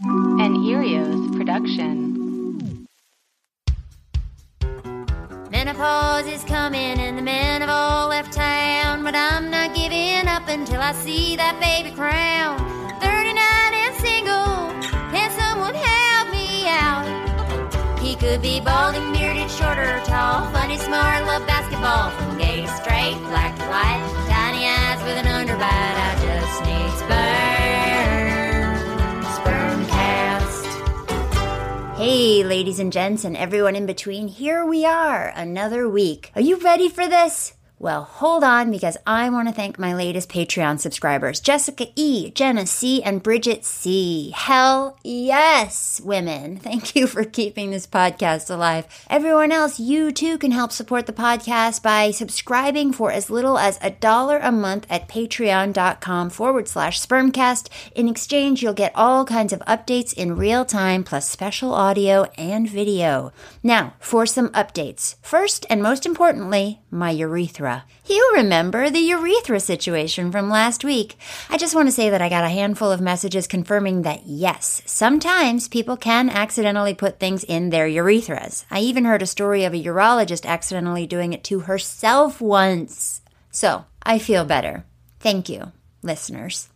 An Earios production. Menopause is coming and the men have all left town, but I'm not giving up until I see that baby crown. 39 and single, can someone help me out? He could be balding, bearded, short or tall, funny, smart, love basketball, from gay to straight, black to white, tiny eyes with an underbite. I just need sperm, Hey, ladies and gents, and everyone in between, here we are, another week. Are you ready for this? Well, hold on because I want to thank my latest Patreon subscribers Jessica E., Jenna C., and Bridget C. Hell yes, women. Thank you for keeping this podcast alive. Everyone else, you too can help support the podcast by subscribing for as little as a dollar a month at patreon.com forward slash spermcast. In exchange, you'll get all kinds of updates in real time, plus special audio and video. Now, for some updates. First, and most importantly, my urethra. You remember the urethra situation from last week. I just want to say that I got a handful of messages confirming that yes, sometimes people can accidentally put things in their urethras. I even heard a story of a urologist accidentally doing it to herself once. So, I feel better. Thank you, listeners.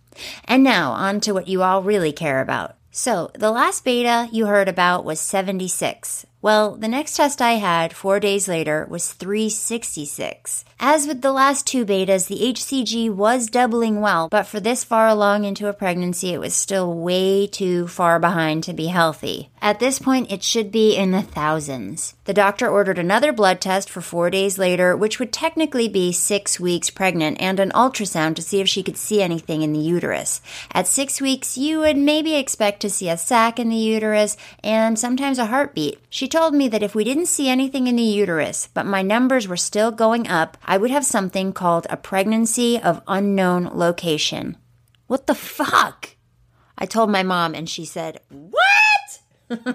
And now, on to what you all really care about. So, the last beta you heard about was 76. Well, the next test I had four days later was 366. As with the last two betas, the HCG was doubling well, but for this far along into a pregnancy, it was still way too far behind to be healthy. At this point, it should be in the thousands. The doctor ordered another blood test for four days later, which would technically be six weeks pregnant, and an ultrasound to see if she could see anything in the uterus. At six weeks, you would maybe expect to see a sac in the uterus and sometimes a heartbeat. She told me that if we didn't see anything in the uterus, but my numbers were still going up, I would have something called a pregnancy of unknown location. What the fuck? I told my mom, and she said, What?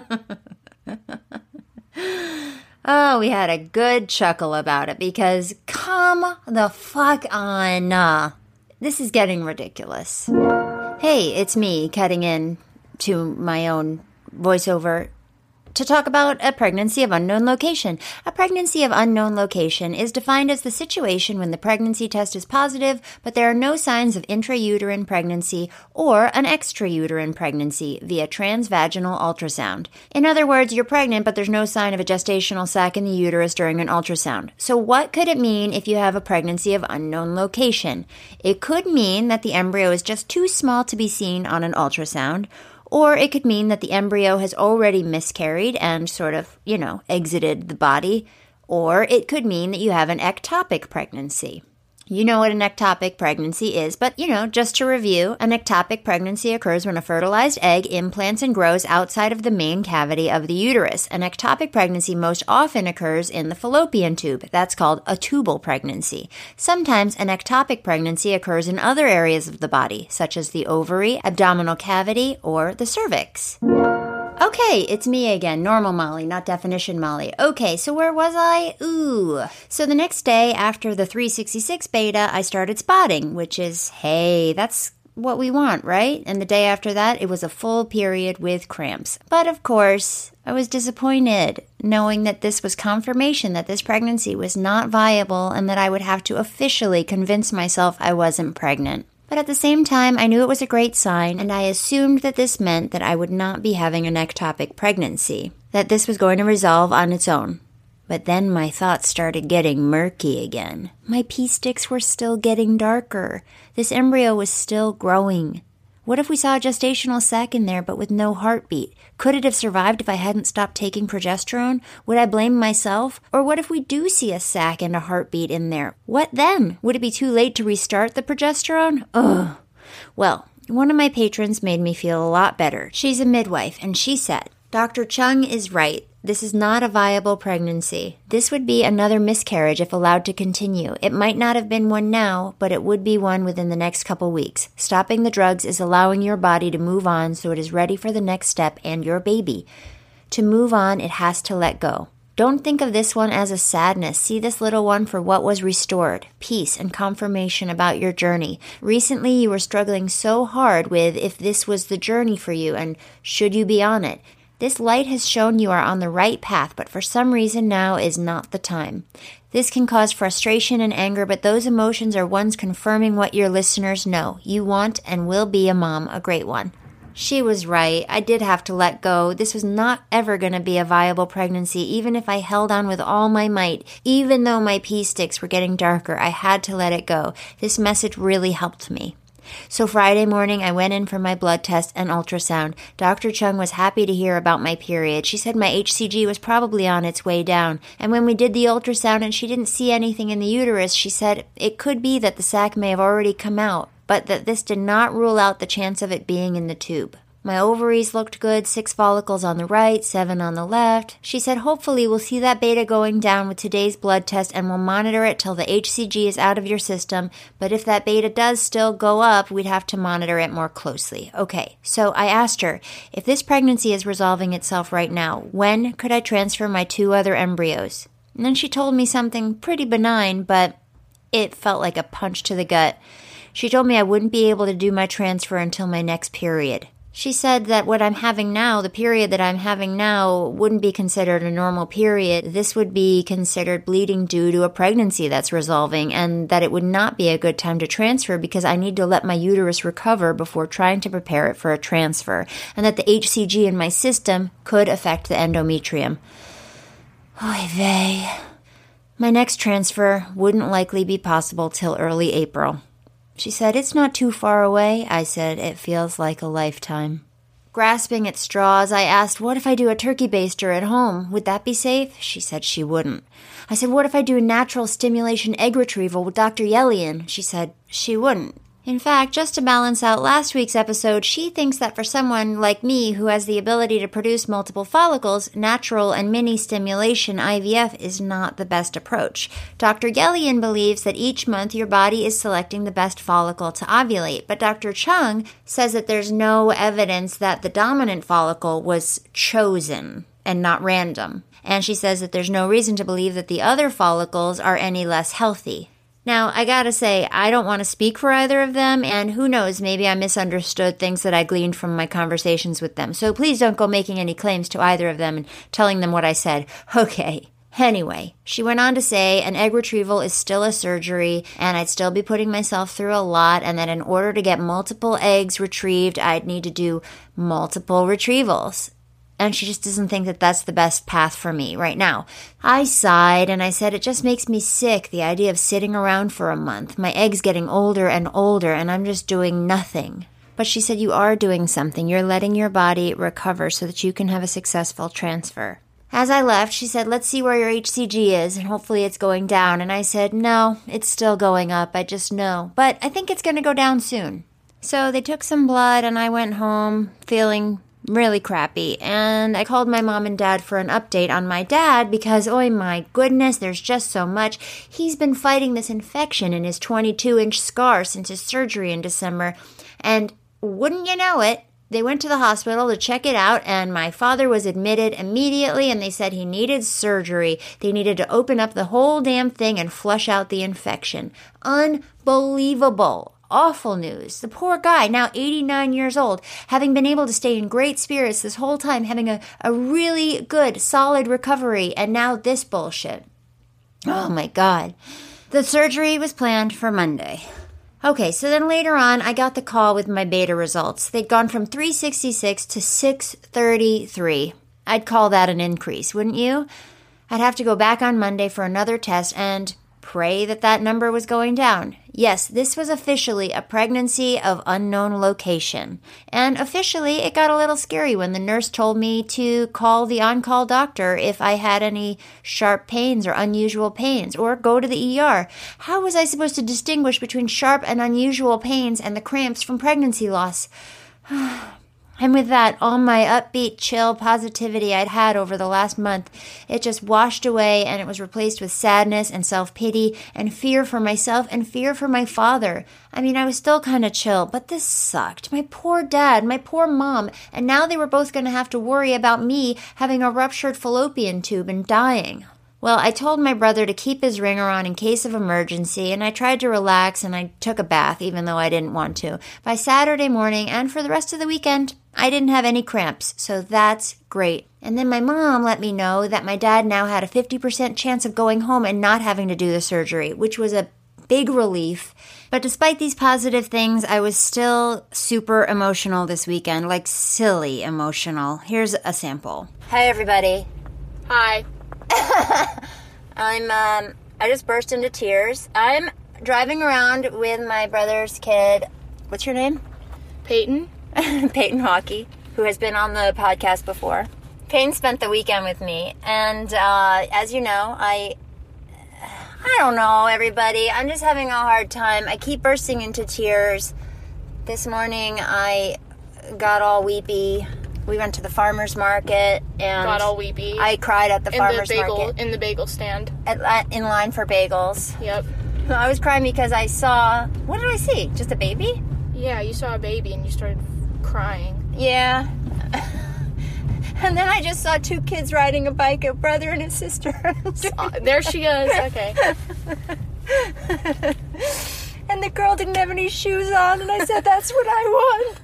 oh, we had a good chuckle about it because come the fuck on. This is getting ridiculous. Hey, it's me cutting in to my own voiceover to talk about a pregnancy of unknown location. A pregnancy of unknown location is defined as the situation when the pregnancy test is positive, but there are no signs of intrauterine pregnancy or an extrauterine pregnancy via transvaginal ultrasound. In other words, you're pregnant, but there's no sign of a gestational sac in the uterus during an ultrasound. So, what could it mean if you have a pregnancy of unknown location? It could mean that the embryo is just too small to be seen on an ultrasound or it could mean that the embryo has already miscarried and sort of, you know, exited the body. Or it could mean that you have an ectopic pregnancy. You know what an ectopic pregnancy is, but you know, just to review, an ectopic pregnancy occurs when a fertilized egg implants and grows outside of the main cavity of the uterus. An ectopic pregnancy most often occurs in the fallopian tube. That's called a tubal pregnancy. Sometimes an ectopic pregnancy occurs in other areas of the body, such as the ovary, abdominal cavity, or the cervix. Okay, it's me again, normal Molly, not definition Molly. Okay, so where was I? Ooh. So the next day after the 366 beta, I started spotting, which is, hey, that's what we want, right? And the day after that, it was a full period with cramps. But of course, I was disappointed knowing that this was confirmation that this pregnancy was not viable and that I would have to officially convince myself I wasn't pregnant. But at the same time, I knew it was a great sign, and I assumed that this meant that I would not be having an ectopic pregnancy, that this was going to resolve on its own. But then my thoughts started getting murky again. My pee sticks were still getting darker. This embryo was still growing. What if we saw a gestational sac in there but with no heartbeat? Could it have survived if I hadn't stopped taking progesterone? Would I blame myself? Or what if we do see a sac and a heartbeat in there? What then? Would it be too late to restart the progesterone? Ugh. Well, One of my patrons made me feel a lot better. She's a midwife, and she said, Dr. Chung is right. This is not a viable pregnancy. This would be another miscarriage if allowed to continue. It might not have been one now, but it would be one within the next couple weeks. Stopping the drugs is allowing your body to move on so it is ready for the next step and your baby. To move on, it has to let go. Don't think of this one as a sadness. See this little one for what was restored peace and confirmation about your journey. Recently, you were struggling so hard with if this was the journey for you and should you be on it. This light has shown you are on the right path, but for some reason now is not the time. This can cause frustration and anger, but those emotions are ones confirming what your listeners know. You want and will be a mom, a great one. She was right. I did have to let go. This was not ever going to be a viable pregnancy, even if I held on with all my might. Even though my pee sticks were getting darker, I had to let it go. This message really helped me. So Friday morning, I went in for my blood test and ultrasound. Dr. Chung was happy to hear about my period. She said my HCG was probably on its way down. And when we did the ultrasound and she didn't see anything in the uterus, she said it could be that the sac may have already come out, but that this did not rule out the chance of it being in the tube. My ovaries looked good, six follicles on the right, seven on the left. She said, hopefully, we'll see that beta going down with today's blood test and we'll monitor it till the HCG is out of your system. But if that beta does still go up, we'd have to monitor it more closely. Okay, so I asked her, if this pregnancy is resolving itself right now, when could I transfer my two other embryos? And then she told me something pretty benign, but it felt like a punch to the gut. She told me I wouldn't be able to do my transfer until my next period. She said that what I'm having now, the period that I'm having now, wouldn't be considered a normal period. This would be considered bleeding due to a pregnancy that's resolving, and that it would not be a good time to transfer because I need to let my uterus recover before trying to prepare it for a transfer, and that the HCG in my system could affect the endometrium. Oy vey. My next transfer wouldn't likely be possible till early April. She said, It's not too far away. I said, It feels like a lifetime. Grasping at straws, I asked, What if I do a turkey baster at home? Would that be safe? She said she wouldn't. I said, What if I do a natural stimulation egg retrieval with Dr. Yelian? She said she wouldn't. In fact, just to balance out last week's episode, she thinks that for someone like me who has the ability to produce multiple follicles, natural and mini stimulation IVF is not the best approach. Dr. Yelian believes that each month your body is selecting the best follicle to ovulate, but Dr. Chung says that there's no evidence that the dominant follicle was chosen and not random. And she says that there's no reason to believe that the other follicles are any less healthy. Now, I gotta say, I don't want to speak for either of them, and who knows, maybe I misunderstood things that I gleaned from my conversations with them. So please don't go making any claims to either of them and telling them what I said. Okay. Anyway, she went on to say an egg retrieval is still a surgery and I'd still be putting myself through a lot, and that in order to get multiple eggs retrieved, I'd need to do multiple retrievals and she just doesn't think that that's the best path for me right now. I sighed and I said, It just makes me sick, the idea of sitting around for a month. My egg's getting older and older, and I'm just doing nothing. But she said, You are doing something. You're letting your body recover so that you can have a successful transfer. As I left, she said, Let's see where your HCG is, and hopefully it's going down. And I said, No, it's still going up. I just know. But I think it's going to go down soon. So they took some blood, and I went home feeling really crappy. And I called my mom and dad for an update on my dad because, oh my goodness, there's just so much. He's been fighting this infection in his 22 inch scar since his surgery in December. And wouldn't you know it, they went to the hospital to check it out, and my father was admitted immediately, and they said he needed surgery. They needed to open up the whole damn thing and flush out the infection. Unbelievable awful news. The poor guy, now 89 years old, having been able to stay in great spirits this whole time, having a, a really good, solid recovery, and now this bullshit. Oh my God. The surgery was planned for Monday. Okay, so then later on, I got the call with my beta results. They'd gone from 366 to 633. I'd call that an increase, wouldn't you? I'd have to go back on Monday for another test, and pray that that number was going down. Yes, this was officially a pregnancy of unknown location. And officially, it got a little scary when the nurse told me to call the on call doctor if I had any sharp pains or unusual pains, or go to the ER. How was I supposed to distinguish between sharp and unusual pains and the cramps from pregnancy loss? And with that, all my upbeat, chill positivity I'd had over the last month, it just washed away and it was replaced with sadness and self pity and fear for myself and fear for my father. I mean, I was still kind of chill, but this sucked. My poor dad, my poor mom, and now they were both going to have to worry about me having a ruptured fallopian tube and dying. Well, I told my brother to keep his ringer on in case of emergency, and I tried to relax and I took a bath even though I didn't want to. By Saturday morning and for the rest of the weekend, I didn't have any cramps, so that's great. And then my mom let me know that my dad now had a 50% chance of going home and not having to do the surgery, which was a big relief. But despite these positive things, I was still super emotional this weekend, like silly emotional. Here's a sample. Hi, everybody. Hi. I'm um I just burst into tears. I'm driving around with my brother's kid. What's your name? Peyton? Peyton Hockey, who has been on the podcast before. Peyton spent the weekend with me, and uh, as you know, I I don't know, everybody. I'm just having a hard time. I keep bursting into tears. This morning, I got all weepy. We went to the farmers market, and Got all weepy. I cried at the in the farmers bagel market in the bagel stand. at, in line for bagels. Yep. I was crying because I saw. What did I see? Just a baby? Yeah, you saw a baby and you started crying. Yeah. and then I just saw two kids riding a bike, a brother and a sister. There she is. Okay. and the girl didn't have any shoes on, and I said, "That's what I want."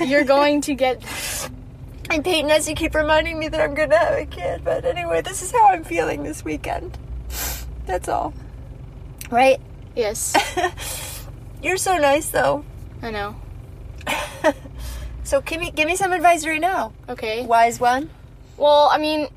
You're going to get. and Peyton has to keep reminding me that I'm gonna have a kid. But anyway, this is how I'm feeling this weekend. That's all. Right? Yes. You're so nice, though. I know. So give me give me some advice right now. Okay. Wise one. Well, I mean,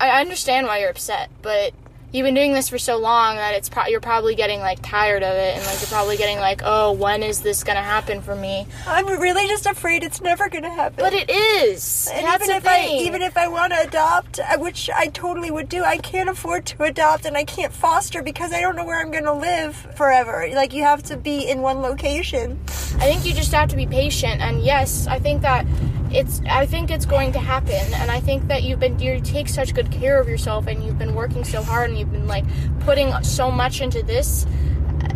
I understand why you're upset, but you've been doing this for so long that it's pro- you're probably getting like tired of it, and like you're probably getting like, oh, when is this gonna happen for me? I'm really just afraid it's never gonna happen. But it is. And That's even if I even if I want to adopt, uh, which I totally would do, I can't afford to adopt and I can't foster because I don't know where I'm going to live forever. Like you have to be in one location. I think you just have to be patient and yes, I think that it's I think it's going to happen and I think that you've been you take such good care of yourself and you've been working so hard and you've been like putting so much into this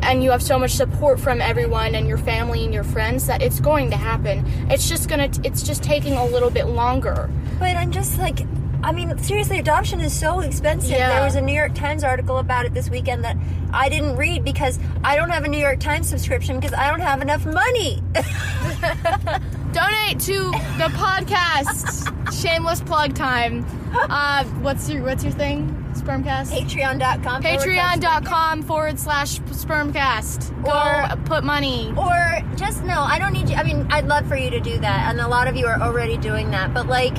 and you have so much support from everyone and your family and your friends that it's going to happen. It's just going to it's just taking a little bit longer. But I'm just like I mean, seriously, adoption is so expensive. Yeah. There was a New York Times article about it this weekend that I didn't read because I don't have a New York Times subscription because I don't have enough money. Donate to the podcast. Shameless plug time. Uh, what's your what's your thing? Spermcast. Patreon.com. Patreon.com forward slash spermcast. Go Or- put money. Or just no, I don't need you. I mean, I'd love for you to do that, and a lot of you are already doing that. But like,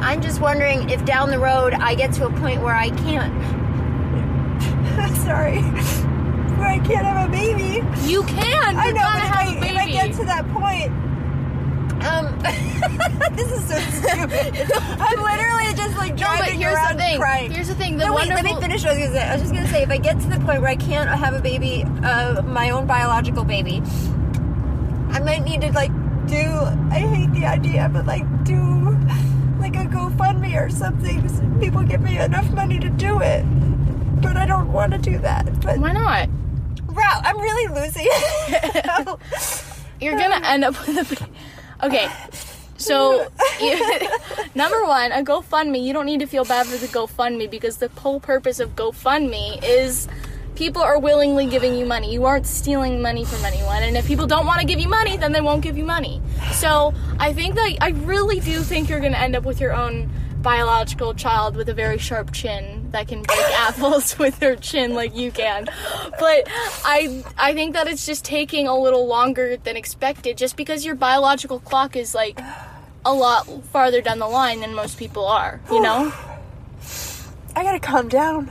I'm just wondering if down the road I get to a point where I can't. Sorry, where I can't have a baby. You can. You're I know, but if have I, a baby. if I get to that point. Um, this is so stupid. I'm literally just like no, but driving here's around crying. Here's the thing. The no, wait, wonderful. let me finish what I was gonna say. I was just gonna say, if I get to the point where I can't have a baby, uh, my own biological baby, I might need to like do. I hate the idea, but like do like a GoFundMe or something. So people give me enough money to do it, but I don't want to do that. But Why not? wow, I'm really losing. You're gonna end up with a. Okay, so number one, a GoFundMe. You don't need to feel bad for the GoFundMe because the whole purpose of GoFundMe is people are willingly giving you money. You aren't stealing money from anyone, and if people don't want to give you money, then they won't give you money. So I think that I really do think you're gonna end up with your own biological child with a very sharp chin that can break apples with her chin like you can. But I I think that it's just taking a little longer than expected just because your biological clock is like a lot farther down the line than most people are, you know? I gotta calm down.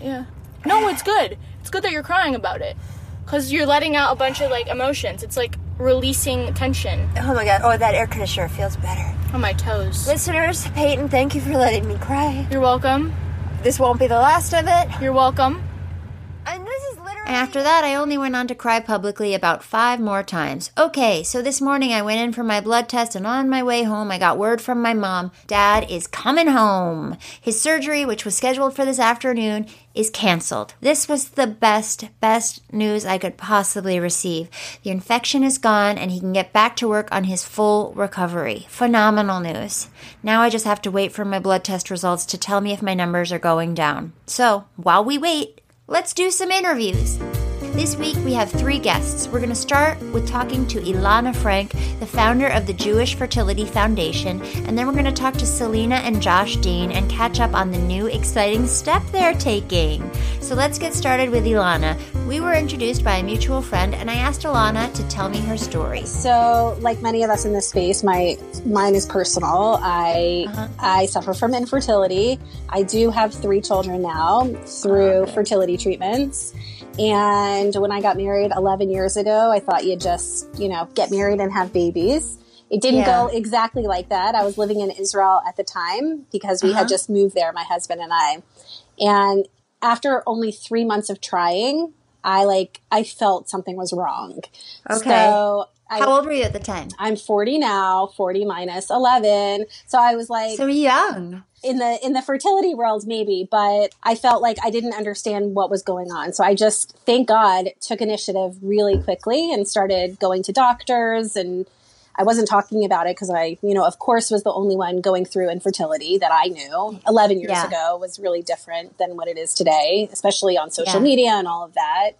Yeah. No, it's good. It's good that you're crying about it. Because you're letting out a bunch of like emotions. It's like releasing tension Oh my god. Oh, that air conditioner feels better. on my toes. Listeners, Peyton, thank you for letting me cry. You're welcome. This won't be the last of it. You're welcome. And this is. After that, I only went on to cry publicly about five more times. Okay, so this morning I went in for my blood test, and on my way home, I got word from my mom Dad is coming home. His surgery, which was scheduled for this afternoon, is canceled. This was the best, best news I could possibly receive. The infection is gone, and he can get back to work on his full recovery. Phenomenal news. Now I just have to wait for my blood test results to tell me if my numbers are going down. So, while we wait, Let's do some interviews. This week we have three guests. We're going to start with talking to Elana Frank, the founder of the Jewish Fertility Foundation, and then we're going to talk to Selena and Josh Dean and catch up on the new exciting step they're taking. So let's get started with Elana. We were introduced by a mutual friend, and I asked Elana to tell me her story. So, like many of us in this space, my mine is personal. I Uh-huh. I suffer from infertility. I do have three children now through fertility treatments. And when I got married 11 years ago, I thought you'd just, you know, get married and have babies. It didn't Yeah. go exactly like that. I was living in Israel at the time because we Uh-huh. had just moved there, my husband and I. And after only three months of trying, I like, I felt something was wrong. Okay. So I, How old were you at the time? I'm 40 now, 40 minus 11. So I was like So young. In the in the fertility world maybe, but I felt like I didn't understand what was going on. So I just thank God took initiative really quickly and started going to doctors and I wasn't talking about it because I, you know, of course was the only one going through infertility that I knew 11 years Yeah. ago was really different than what it is today, especially on social Yeah. media and all of that.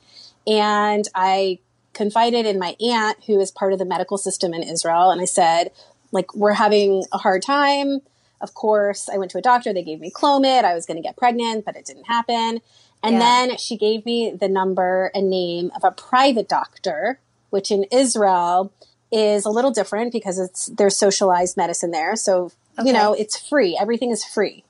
And I confided in my aunt, who is part of the medical system in Israel, and I said, like, we're having a hard time. Of course, I went to a doctor. They gave me Clomid. I was going to get pregnant, but it didn't happen. And Yeah. then she gave me the number and name of a private doctor, which in Israel is a little different because it's there's socialized medicine there. So, Okay. you know, it's free. Everything is free.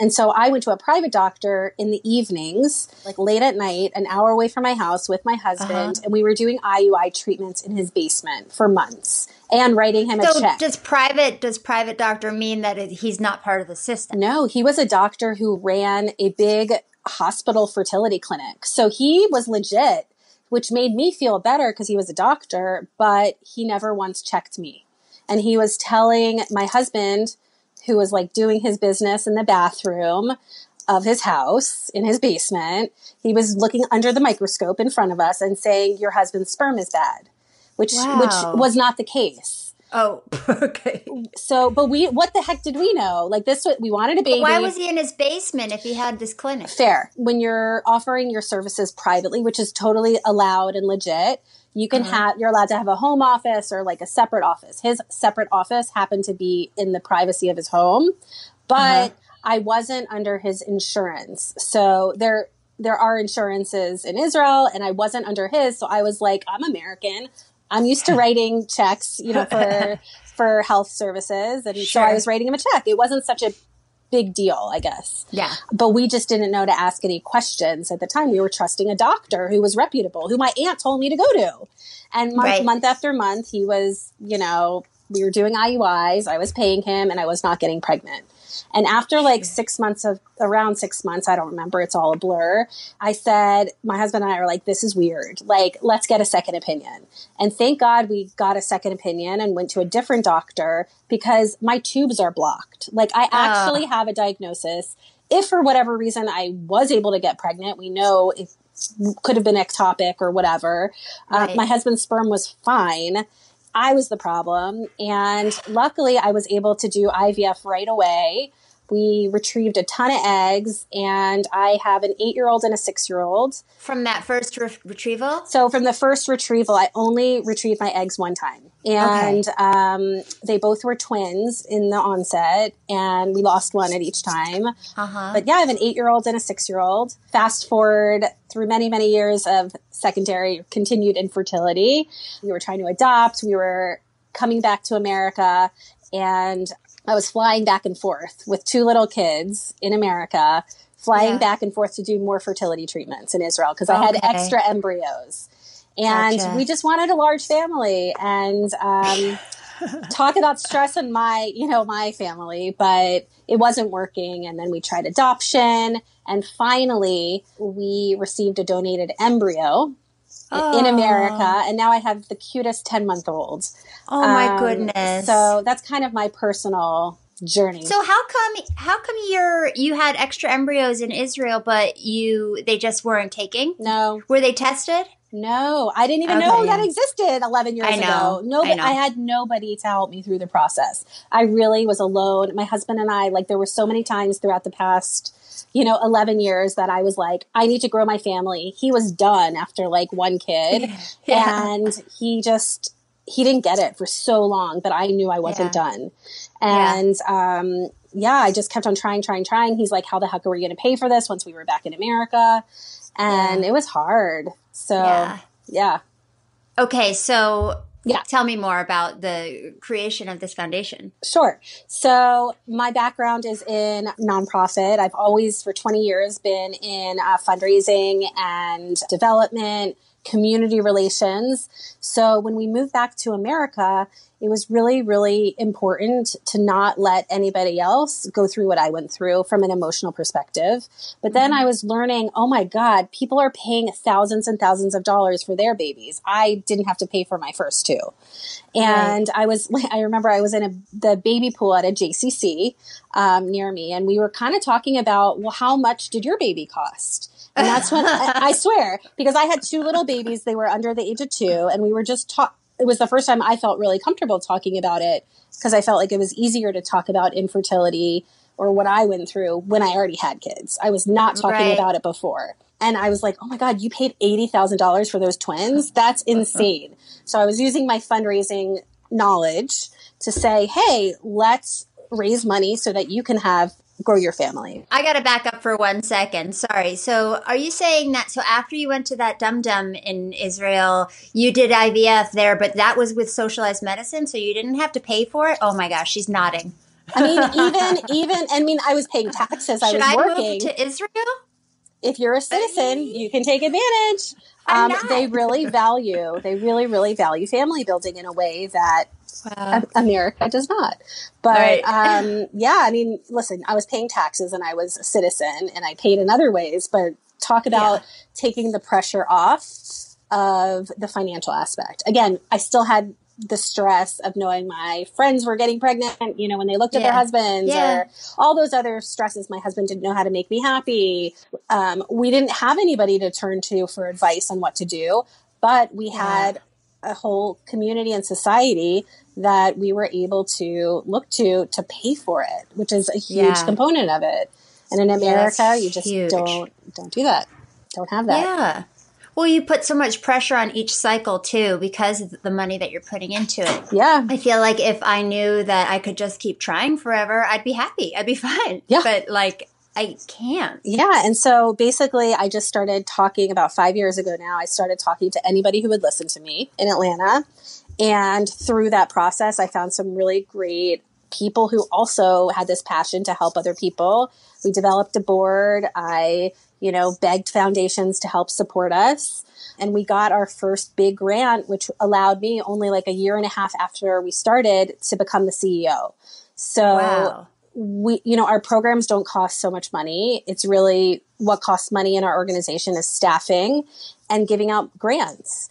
And so I went to a private doctor in the evenings, like late at night, an hour away from my house with my husband, uh-huh. and we were doing IUI treatments in his basement for months and writing him a So check. does private does private doctor mean that it, he's not part of the system? No, he was a doctor who ran a big hospital fertility clinic. So he was legit, which made me feel better because he was a doctor, but he never once checked me. And he was telling my husband, who was like doing his business in the bathroom of his house in his basement, he was looking under the microscope in front of us and saying, Your husband's sperm is bad, which, Wow. which was not the case. Oh, okay. So, but we, what the heck did we know? Like this, we wanted a baby. Why was he in his basement if he had this clinic? fair when you're offering your services privately which is totally allowed and legit you can uh-huh. have you're allowed to have a home office or like a separate office his separate office happened to be in the privacy of his home uh-huh. but i wasn't under his insurance so there there are insurances in israel and i wasn't under his so i was like i'm american i'm used to writing checks you know for for health services and so i was writing him a check it wasn't such a big deal i guess Yeah. but we just didn't know to ask any questions at the time. We were trusting a doctor who was reputable, who my aunt told me to go to. And month, Right. month after month, he was, you know, we were doing IUIs. I was paying him and I was not getting pregnant. And after like six months of around six months, I don't remember, it's all a blur. I said, my husband and I are like, this is weird. Like, let's get a second opinion. And thank God we got a second opinion and went to a different doctor because my tubes are blocked. Like, I actually have a diagnosis. If for whatever reason I was able to get pregnant, we know it could have been ectopic or whatever. Uh, my husband's sperm was fine. I was the problem. And luckily, I was able to do IVF right away. We retrieved a ton of eggs, and I have an eight year old and a six year old. From that first re- retrieval? So, from the first retrieval, I only retrieved my eggs one time. And um, they both were twins in the onset, and we lost one at each time. Uh-huh. But yeah, I have an eight year old and a six year old. Fast forward through many, many years of secondary continued infertility. We were trying to adopt, we were coming back to America, and I was flying back and forth with two little kids in America flying Yeah. back and forth to do more fertility treatments in Israel because I had extra embryos. And Gotcha. we just wanted a large family and um, talk about stress in my, you know, my family, but it wasn't working. And then we tried adoption. And finally, we received a donated embryo in America. And now I have the cutest 10 month old. Oh my Um, goodness. So that's kind of my personal journey. So how come how come you're you had extra embryos in Israel but you they just weren't taking? no, Were they tested? no, I didn't even Okay. know that existed 11 years ago. No, I. I had nobody to help me through the process. I really was alone. My husband and I, like, there were so many times throughout the past, you know, 11 years that I was like, I need to grow my family. He was done after like one kid Yeah. and he just, he didn't get it for so long, but I knew I wasn't Yeah. done. And, um, yeah, I just kept on trying, trying, trying. He's like, how the heck are we going to pay for this once we were back in America? And it was hard. So, Yeah. yeah. Okay, so Yeah. tell me more about the creation of this foundation. Sure. So my background is in nonprofit. I've always, for 20 years, been in uh, fundraising and development, community relations. So when we moved back to America, it was really, really important to not let anybody else go through what I went through from an emotional perspective. But then I was learning, oh my God, people are paying thousands and thousands of dollars for their babies. I didn't have to pay for my first two. And I was, I remember I was in a, the baby pool at a JCC um, near me, and we were kind of talking about, well, how much did your baby cost? And that's when I, I swear, because I had two little babies, they were under the age of two, and we were just talk. It was the first time I felt really comfortable talking about it because I felt like it was easier to talk about infertility or what I went through when I already had kids. I was not talking Right. about it before. And I was like, oh my God, you paid $80,000 for those twins? That's uh-huh. insane. So I was using my fundraising knowledge to say, hey, let's raise money so that you can have grow your family. I got to back up for one second. Sorry. So, are you saying that? So, after you went to that dum dum in Israel, you did IVF there, but that was with socialized medicine, so you didn't have to pay for it? Oh my gosh, she's nodding. I mean, even, even, I mean, I was paying taxes. I Should was I working. move to Israel? if you're a citizen, you can take advantage. Um, they really value, they really, really value family building in a way that Wow. America does not. But Right. um, yeah, I mean, listen, I was paying taxes and I was a citizen and I paid in other ways, but talk about Yeah. taking the pressure off of the financial aspect. Again, I still had the stress of knowing my friends were getting pregnant, you know, when they looked at their husbands Yeah. or all those other stresses. My husband didn't know how to make me happy. Um, we didn't have anybody to turn to for advice on what to do, but we had a whole community and society that we were able to look to to pay for it, which is a huge Yeah. component of it. And in America, that's you just huge. don't don't do that. Don't have that. Yeah. Well, you put so much pressure on each cycle too because of the money that you're putting into it. Yeah. I feel like if I knew that I could just keep trying forever, I'd be happy. I'd be fine. Yeah. But like, I can't. Yeah. And so basically, I just started talking about five years ago now. I started talking to anybody who would listen to me in Atlanta. And through that process, I found some really great people who also had this passion to help other people. We developed a board. I, you know, begged foundations to help support us. And we got our first big grant, which allowed me only like a year and a half after we started to become the CEO. So Wow. We you know our programs don't cost so much money it's really what costs money in our organization is staffing and giving out grants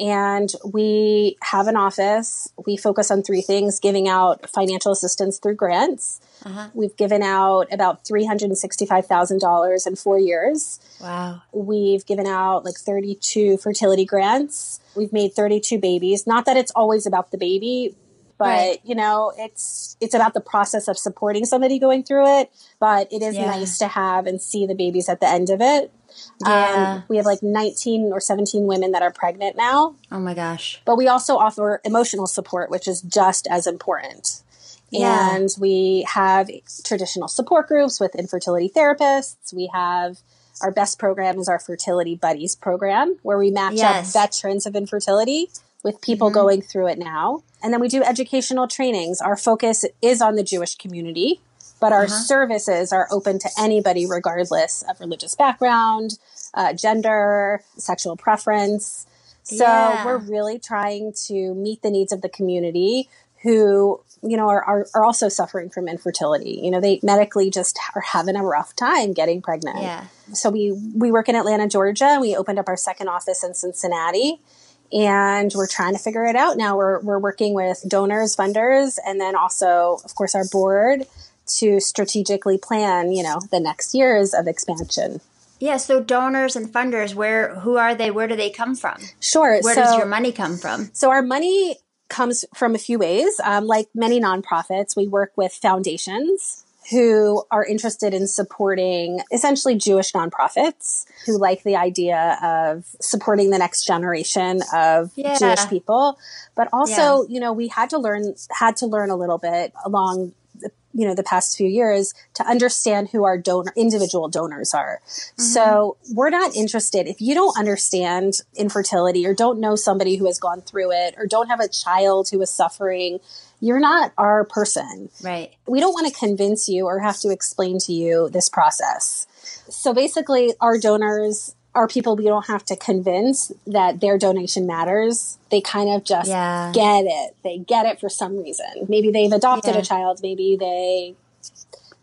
and we have an office we focus on three things giving out financial assistance through grants Uh-huh. we've given out about $365000 in four years Wow. We've given out like 32 fertility grants. We've made 32 babies. Not that it's always about the baby, but Right. you know, it's it's about the process of supporting somebody going through it, but it is Yeah. nice to have and see the babies at the end of it. Yeah. Um, we have like 19 or 17 women that are pregnant now, Oh my gosh. but we also offer emotional support, which is just as important. Yeah. And we have traditional support groups with infertility therapists. We have our best program is our Fertility Buddies program, where we match Yes. up veterans of infertility with people Mm-hmm. going through it now. And then we do educational trainings. Our focus is on the Jewish community. but our services are open to anybody regardless of religious background, uh, gender, sexual preference. So Yeah. we're really trying to meet the needs of the community who, you know, are, are, are also suffering from infertility. You know, they medically just are having a rough time getting pregnant. Yeah. So we, we work in Atlanta, Georgia. We opened up our second office in Cincinnati and we're trying to figure it out now. We're, we're working with donors, funders, and then also, of course, our board to strategically plan, you know, the next years of expansion. Yeah, so donors and funders, where who are they? Where do they come from? Sure. Where so, does your money come from? So our money comes from a few ways. Um, like many nonprofits, we work with foundations who are interested in supporting essentially Jewish nonprofits who like the idea of supporting the next generation of Yeah. Jewish people. But also, you know, we had to learn had to learn a little bit along the, you know the past few years to understand who our donor individual donors are. Mm-hmm. So we're not interested if you don't understand infertility or don't know somebody who has gone through it or don't have a child who is suffering, you're not our person Right. we don't want to convince you or have to explain to you this process. So basically, our donors are people we don't have to convince that their donation matters. They kind of just Yeah. get it. They get it for some reason. Maybe they've adopted Yeah. a child. Maybe they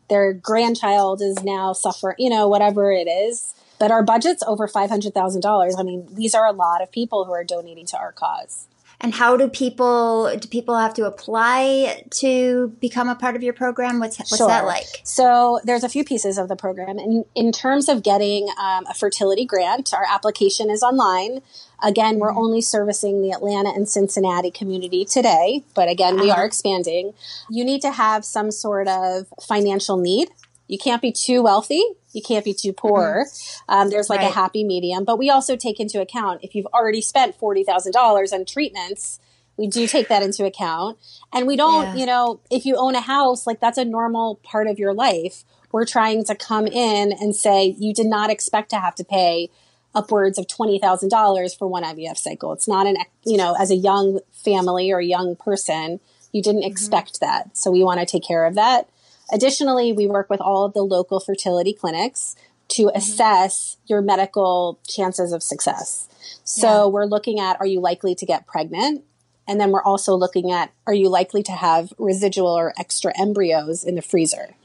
their grandchild is now suffering. You know, whatever it is. But our budget's over five hundred thousand dollars. I mean, these are a lot of people who are donating to our cause. And how do people do people have to apply to become a part of your program? What's what's Sure. that like? So there's a few pieces of the program. In, in terms of getting um, a fertility grant, our application is online. Again, we're only servicing the Atlanta and Cincinnati community today, but again, we are expanding. You need to have some sort of financial need. You can't be too wealthy. You can't be too poor. Um, there's like a happy medium, but we also take into account if you've already spent $40,000 on treatments, we do take that into account. And we don't, Yeah. you know, if you own a house, like that's a normal part of your life. We're trying to come in and say you did not expect to have to pay upwards of $20,000 for one IVF cycle. It's not an, you know, as a young family or a young person, you didn't expect that. So we want to take care of that. Additionally, we work with all of the local fertility clinics to mm-hmm. assess your medical chances of success. So we're looking at are you likely to get pregnant? And then we're also looking at are you likely to have residual or extra embryos in the freezer?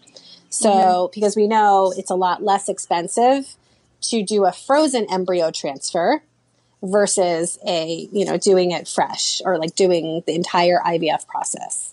So, mm-hmm. because we know it's a lot less expensive to do a frozen embryo transfer versus a, you know, doing it fresh or like doing the entire IVF process,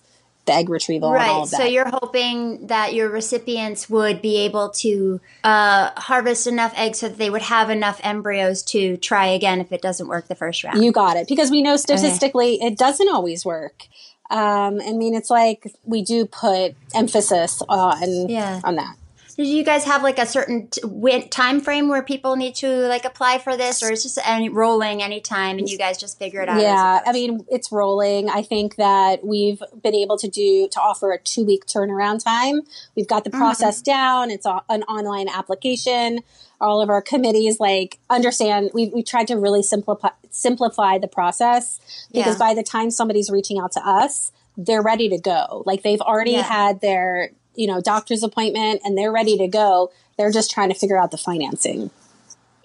the egg retrieval and all Right. So you're hoping that your recipients would be able to uh, harvest enough eggs so that they would have enough embryos to try again if it doesn't work the first round. You got it. Because we know statistically it doesn't always work. Um, I mean, it's like we do put emphasis on Yeah. on that. Do you guys have like a certain t- time frame where people need to like apply for this, or is just any rolling anytime and you guys just figure it out? Yeah, I mean, it's rolling. I think that we've been able to do to offer a two week turnaround time. We've got the mm-hmm. process down. It's a, an online application. All of our committees like understand. We we tried to really simplify simplify the process because Yeah. by the time somebody's reaching out to us, they're ready to go. Like they've already Yeah. had their you know doctor's appointment and they're ready to go. They're just trying to figure out the financing.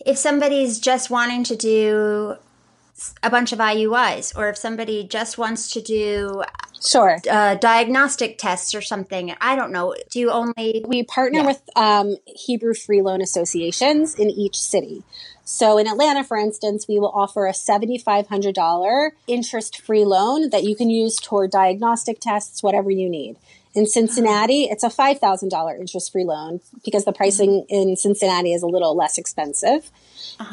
if somebody's just wanting to do a bunch of IUIs, or if somebody just wants to do Sure. uh, diagnostic tests or something, I don't know. Do you only? we partner Yeah. with um, Hebrew free loan associations in each city. So in Atlanta, for instance, we will offer a $7,500 interest free loan that you can use toward diagnostic tests, whatever you need. In Cincinnati, it's a $5,000 interest free loan because the pricing in Cincinnati is a little less expensive.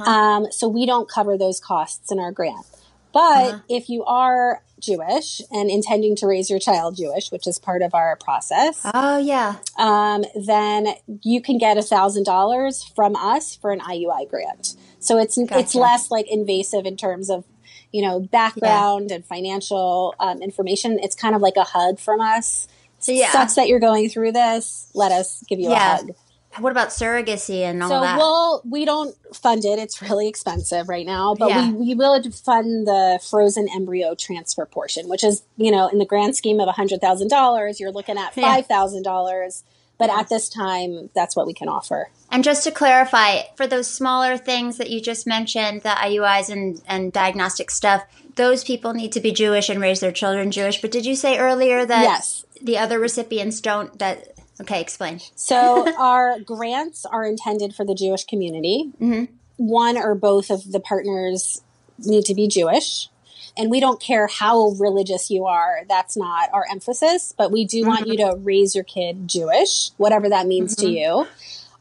Um, so we don't cover those costs in our grant. But if you are Jewish and intending to raise your child Jewish, which is part of our process, Oh yeah, um, then you can get a thousand dollars from us for an IUI grant. So it's it's less like invasive in terms of you know background and financial um, information. It's kind of like a hug from us. So, yeah. sucks that you're going through this. Let us give you Yeah. a hug. What about surrogacy and all So that? we'll we don't fund it. It's really expensive right now, but Yeah. we, we will fund the frozen embryo transfer portion, which is you know in the grand scheme of a hundred thousand dollars, you're looking at five thousand dollars. But at this time, that's what we can offer. And just to clarify, for those smaller things that you just mentioned, the IUIs and, and diagnostic stuff, those people need to be Jewish and raise their children Jewish. But did you say earlier that Yes. The other recipients don't? That okay? Explain. So our grants are intended for the Jewish community. Mm-hmm. One or both of the partners need to be Jewish. And we don't care how religious you are. That's not our emphasis, but we do want mm-hmm. you to raise your kid Jewish, whatever that means to mm-hmm. you.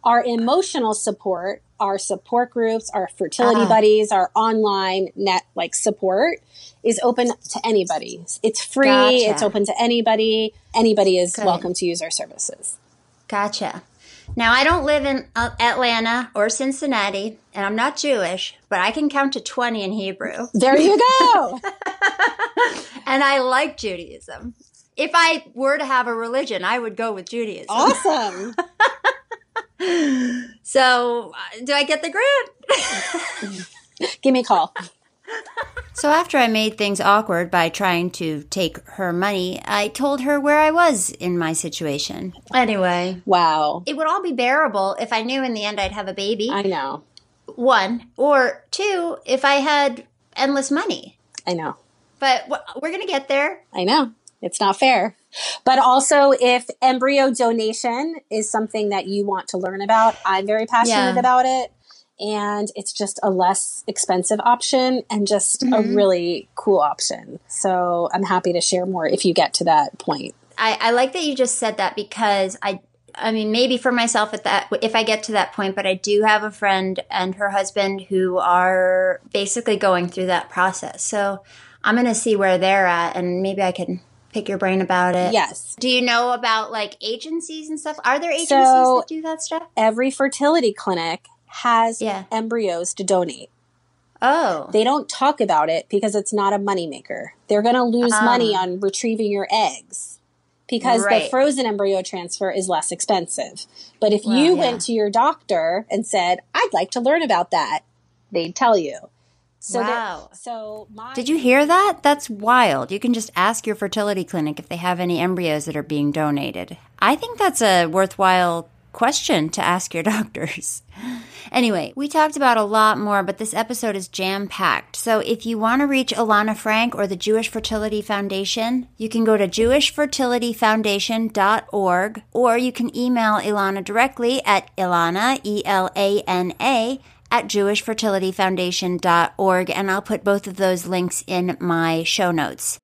Our emotional support, our support groups, our fertility uh-huh. buddies, our online net like support is open to anybody. It's free. Gotcha. It's open to anybody. Anybody is Good. welcome to use our services. Gotcha. Now I don't live in uh, Atlanta or Cincinnati, and I'm not Jewish, but I can count to twenty in Hebrew, There you go. and I like Judaism. If I were to have a religion, I would go with Judaism. awesome. So, uh, do I get the grant? Give me a call. So after I made things awkward by trying to take her money, I told her where I was in my situation. Anyway, Wow. it would all be bearable if I knew in the end I'd have a baby. I know. One, or two, if I had endless money. I know. But we're going to get there. I know. It's not fair. But also, if embryo donation is something that you want to learn about, I'm very passionate Yeah. about it. And it's just a less expensive option and just a Mm-hmm. really cool option. So I'm happy to share more if you get to that point. I, I like that you just said that because I I mean maybe for myself at that if I get to that point, but I do have a friend and her husband who are basically going through that process. So I'm gonna see where they're at and maybe I can pick your brain about it. Yes. Do you know about like agencies and stuff? Are there agencies So- that do that stuff? Every fertility clinic has Yeah. embryos to donate. Oh. they don't talk about it because it's not a moneymaker. They're going to lose ah. money on retrieving your eggs because the frozen embryo transfer is less expensive. But if you yeah. went to your doctor and said, "I'd like to learn about that," they'd tell you. So Wow. so my Did you hear that? That's wild. You can just ask your fertility clinic if they have any embryos that are being donated. I think that's a worthwhile question to ask your doctors. Anyway, we talked about a lot more, but this episode is jam packed. So if you want to reach Elana Frank or the Jewish Fertility Foundation, you can go to jewishfertilityfoundation.org or you can email Elana directly at Elana, E L A N A, at jewishfertilityfoundation.org, and I'll put both of those links in my show notes.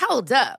Hold up.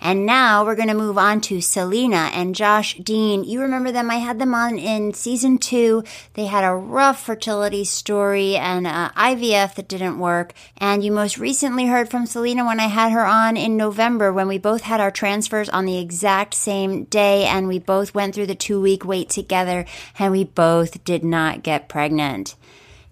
And now we're going to move on to Selena and Josh Dean. You remember them? I had them on in season two. They had a rough fertility story and uh, IVF that didn't work. And you most recently heard from Selena when I had her on in November when we both had our transfers on the exact same day and we both went through the two week wait together and we both did not get pregnant.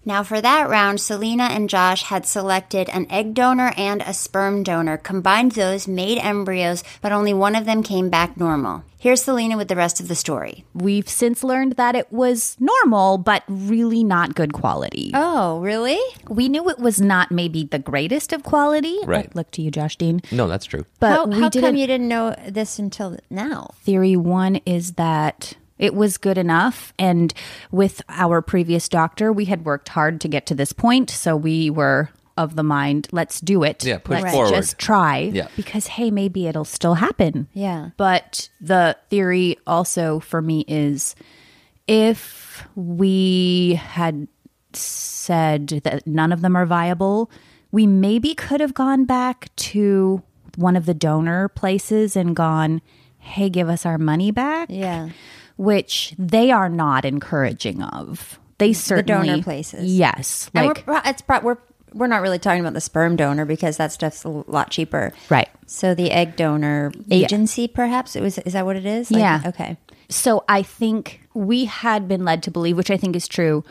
Now, for that round, Selena and Josh had selected an egg donor and a sperm donor, combined those, made embryos, but only one of them came back normal. Here's Selena with the rest of the story. We've since learned that it was normal, but really not good quality. Oh, really? We knew it was not maybe the greatest of quality. Oh, right. I look to you, Josh Dean. No, that's true. But how we how come you didn't know this until now? theory one is that it was good enough. And with our previous doctor, we had worked hard to get to this point. So we were of the mind, let's do it. Yeah, push let's forward. just try. Yeah. Because, hey, maybe it'll still happen. Yeah. But the theory also for me is if we had said that none of them are viable, we maybe could have gone back to one of the donor places and gone, hey, give us our money back. Yeah. Which they are not encouraging of. They certainly donor places. Yes. And Like we're it's we're we're not really talking about the sperm donor because that stuff's a lot cheaper. Right. So the egg donor agency, perhaps it was. Is that what it is? Like- Yeah. Okay. So I think we had been led to believe, which I think is true,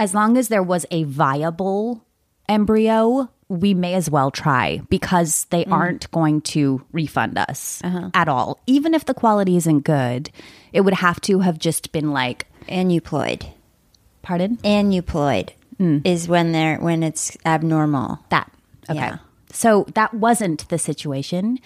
as long as there was a viable embryo, we may as well try because they mm. aren't going to refund us uh-huh. at all. Even if the quality isn't good, it would have to have just been like, Aneuploid. pardon? Aneuploid mm. is when they're when it's abnormal. That. Okay. Yeah. So that wasn't the situation.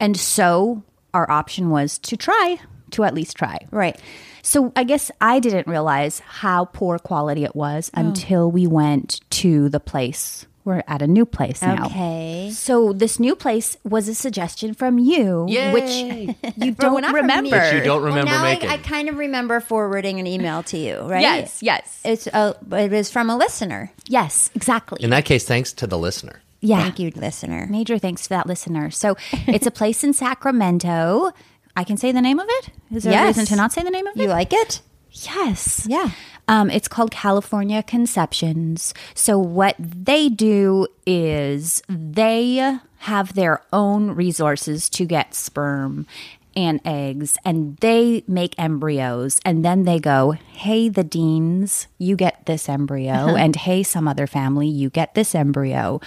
And so our option was to try, to at least try. Right. So I guess I didn't realize how poor quality it was oh. until we went to the place. We're at a new place now. Okay. So this new place was a suggestion from you, which you don't not from remember. Which you don't Well, remember now I, making. I kind of remember forwarding an email to you, right? Yes, yes, It's a, it was from a listener. yes, exactly. In that case, thanks to the listener. yeah. Thank you, listener. Major thanks to that listener. So it's a place in Sacramento. I can say the name of it. Is there a reason to not say the name of it? You like it? Yes. Yeah. Um, it's called California Conceptions. So, what they do is they have their own resources to get sperm and eggs, and they make embryos. And then they go, Hey, the Deans, you get this embryo. and hey, some other family, you get this embryo.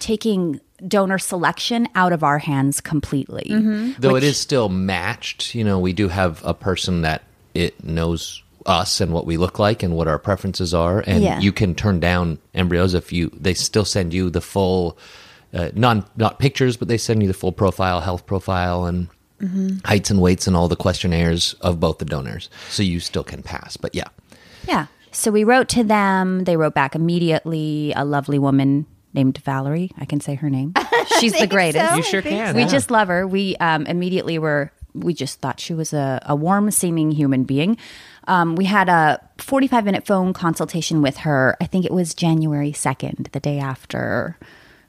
Taking donor selection out of our hands completely. Though it is still matched, you know, we do have a person that it knows us and what we look like and what our preferences are, and Yeah. you can turn down embryos if you. They still send you the full, uh, non not pictures, but they send you the full profile, health profile, and heights and weights and all the questionnaires of both the donors, so you still can pass. But yeah, Yeah. So we wrote to them. They wrote back immediately. A lovely woman named Valerie. I can say her name. She's the greatest. you sure can. We yeah. just love her. We um, immediately were. We just thought she was a, a warm seeming human being. Um, we had a 45 minute phone consultation with her. I think it was January 2nd, the day after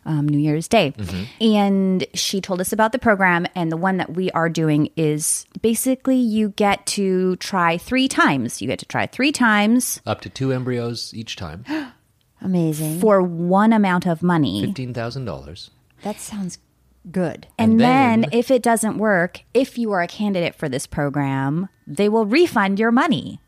um, New Year's Day. And she told us about the program. And the one that we are doing is basically you get to try three times. You get to try three times up to two embryos each time, Amazing. for one amount of money. fifteen thousand dollars. That sounds good. And, And then, then- if it doesn't work, if you are a candidate for this program, they will refund your money.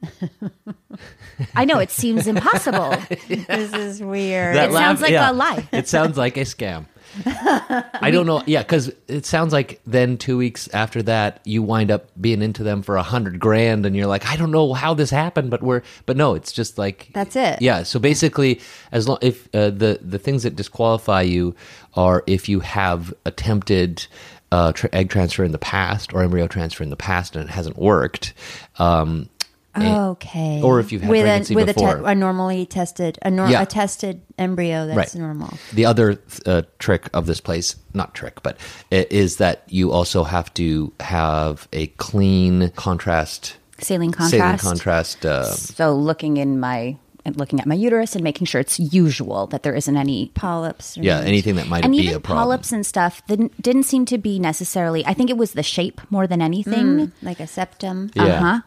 I know it seems impossible. this is weird. It sounds like a lie. it sounds like a scam. I don't know. Yeah, because it sounds like then two weeks after that, you wind up being into them for a hundred grand, and you're like, I don't know how this happened, but we're, but no, it's just like That's it. Yeah. So basically, as long if uh, the the things that disqualify you are if you have attempted. Uh, tra- egg transfer in the past or embryo transfer in the past and it hasn't worked, um, Okay. Or if you've had with pregnancy a, with before. A, te- a normally tested a, nor- Yeah. a tested embryo that's Right. normal. The other uh, trick of this place, not trick, but i- is that you also have to have a clean contrast, Saline saline contrast. contrast. Uh, So looking in my and looking at my uterus and making sure it's usual that there isn't any Polyps. or yeah, not. anything that might and be even a problem. polyps and stuff didn't didn't seem to be necessarily. I think it was the shape more than anything. like a septum. Yeah. Uh-huh.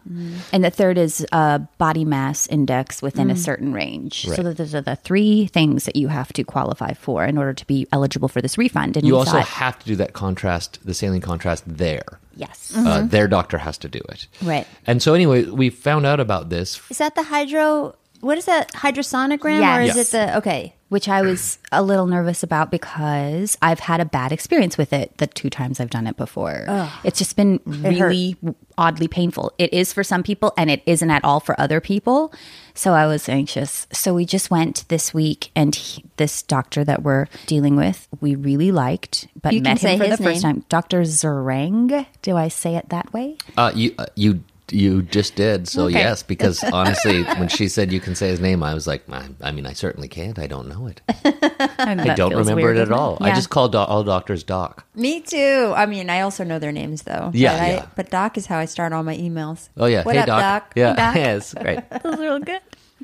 And the third is uh, body mass index within a certain range. So Right. that those are the three things that you have to qualify for in order to be eligible for this refund. And You also thought, have to do that contrast, the saline contrast there. yes, Uh, their doctor has to do it. Right. And so, anyway, we found out about this. Is that the hydro? What is that hydrosonogram? Yes. Or is Yes. it the okay? which I was a little nervous about because I've had a bad experience with it the two times I've done it before. It's just been really oddly painful. It is for some people and it isn't at all for other people. So I was anxious. So we just went this week and he, this doctor that we're dealing with, we really liked, but You can met him say for the his first time. Dr. Zerang. Do I say it that way? Uh, you, uh, you, you just did. So, Okay. yes, because honestly, when she said you can say his name, I was like, I, I mean, I certainly can't. I don't know it. I don't remember it at all. I just call do- all doctors Doc. Me too. I mean, I also know their names though. Yeah, but, I, yeah. but Doc is how I start all my emails. Oh, yeah. What hey, up, Doc. Doc? Yeah. Doc. yes. Great. Those are real good.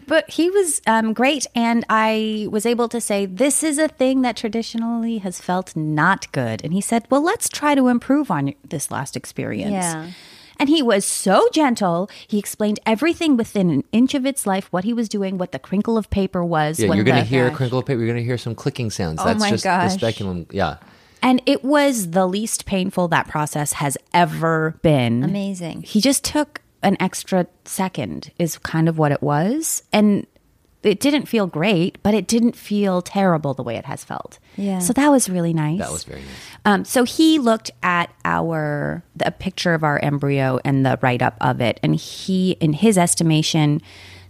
But he was um, great, and I was able to say, This is a thing that traditionally has felt not good. And he said, Well, let's try to improve on this last experience. Yeah. And he was so gentle. He explained everything within an inch of its life, what he was doing, what the crinkle of paper was. Yeah, when you're going to the- hear a crinkle of paper. You're going to hear some clicking sounds. Oh That's my just gosh. the speculum. Yeah. And it was the least painful that process has ever been. Amazing. He just took an extra second, is kind of what it was. And it didn't feel great, but it didn't feel terrible the way it has felt. Yeah. So that was really nice. That was very nice. Um, so he looked at our the picture of our embryo and the write up of it, and he, in his estimation,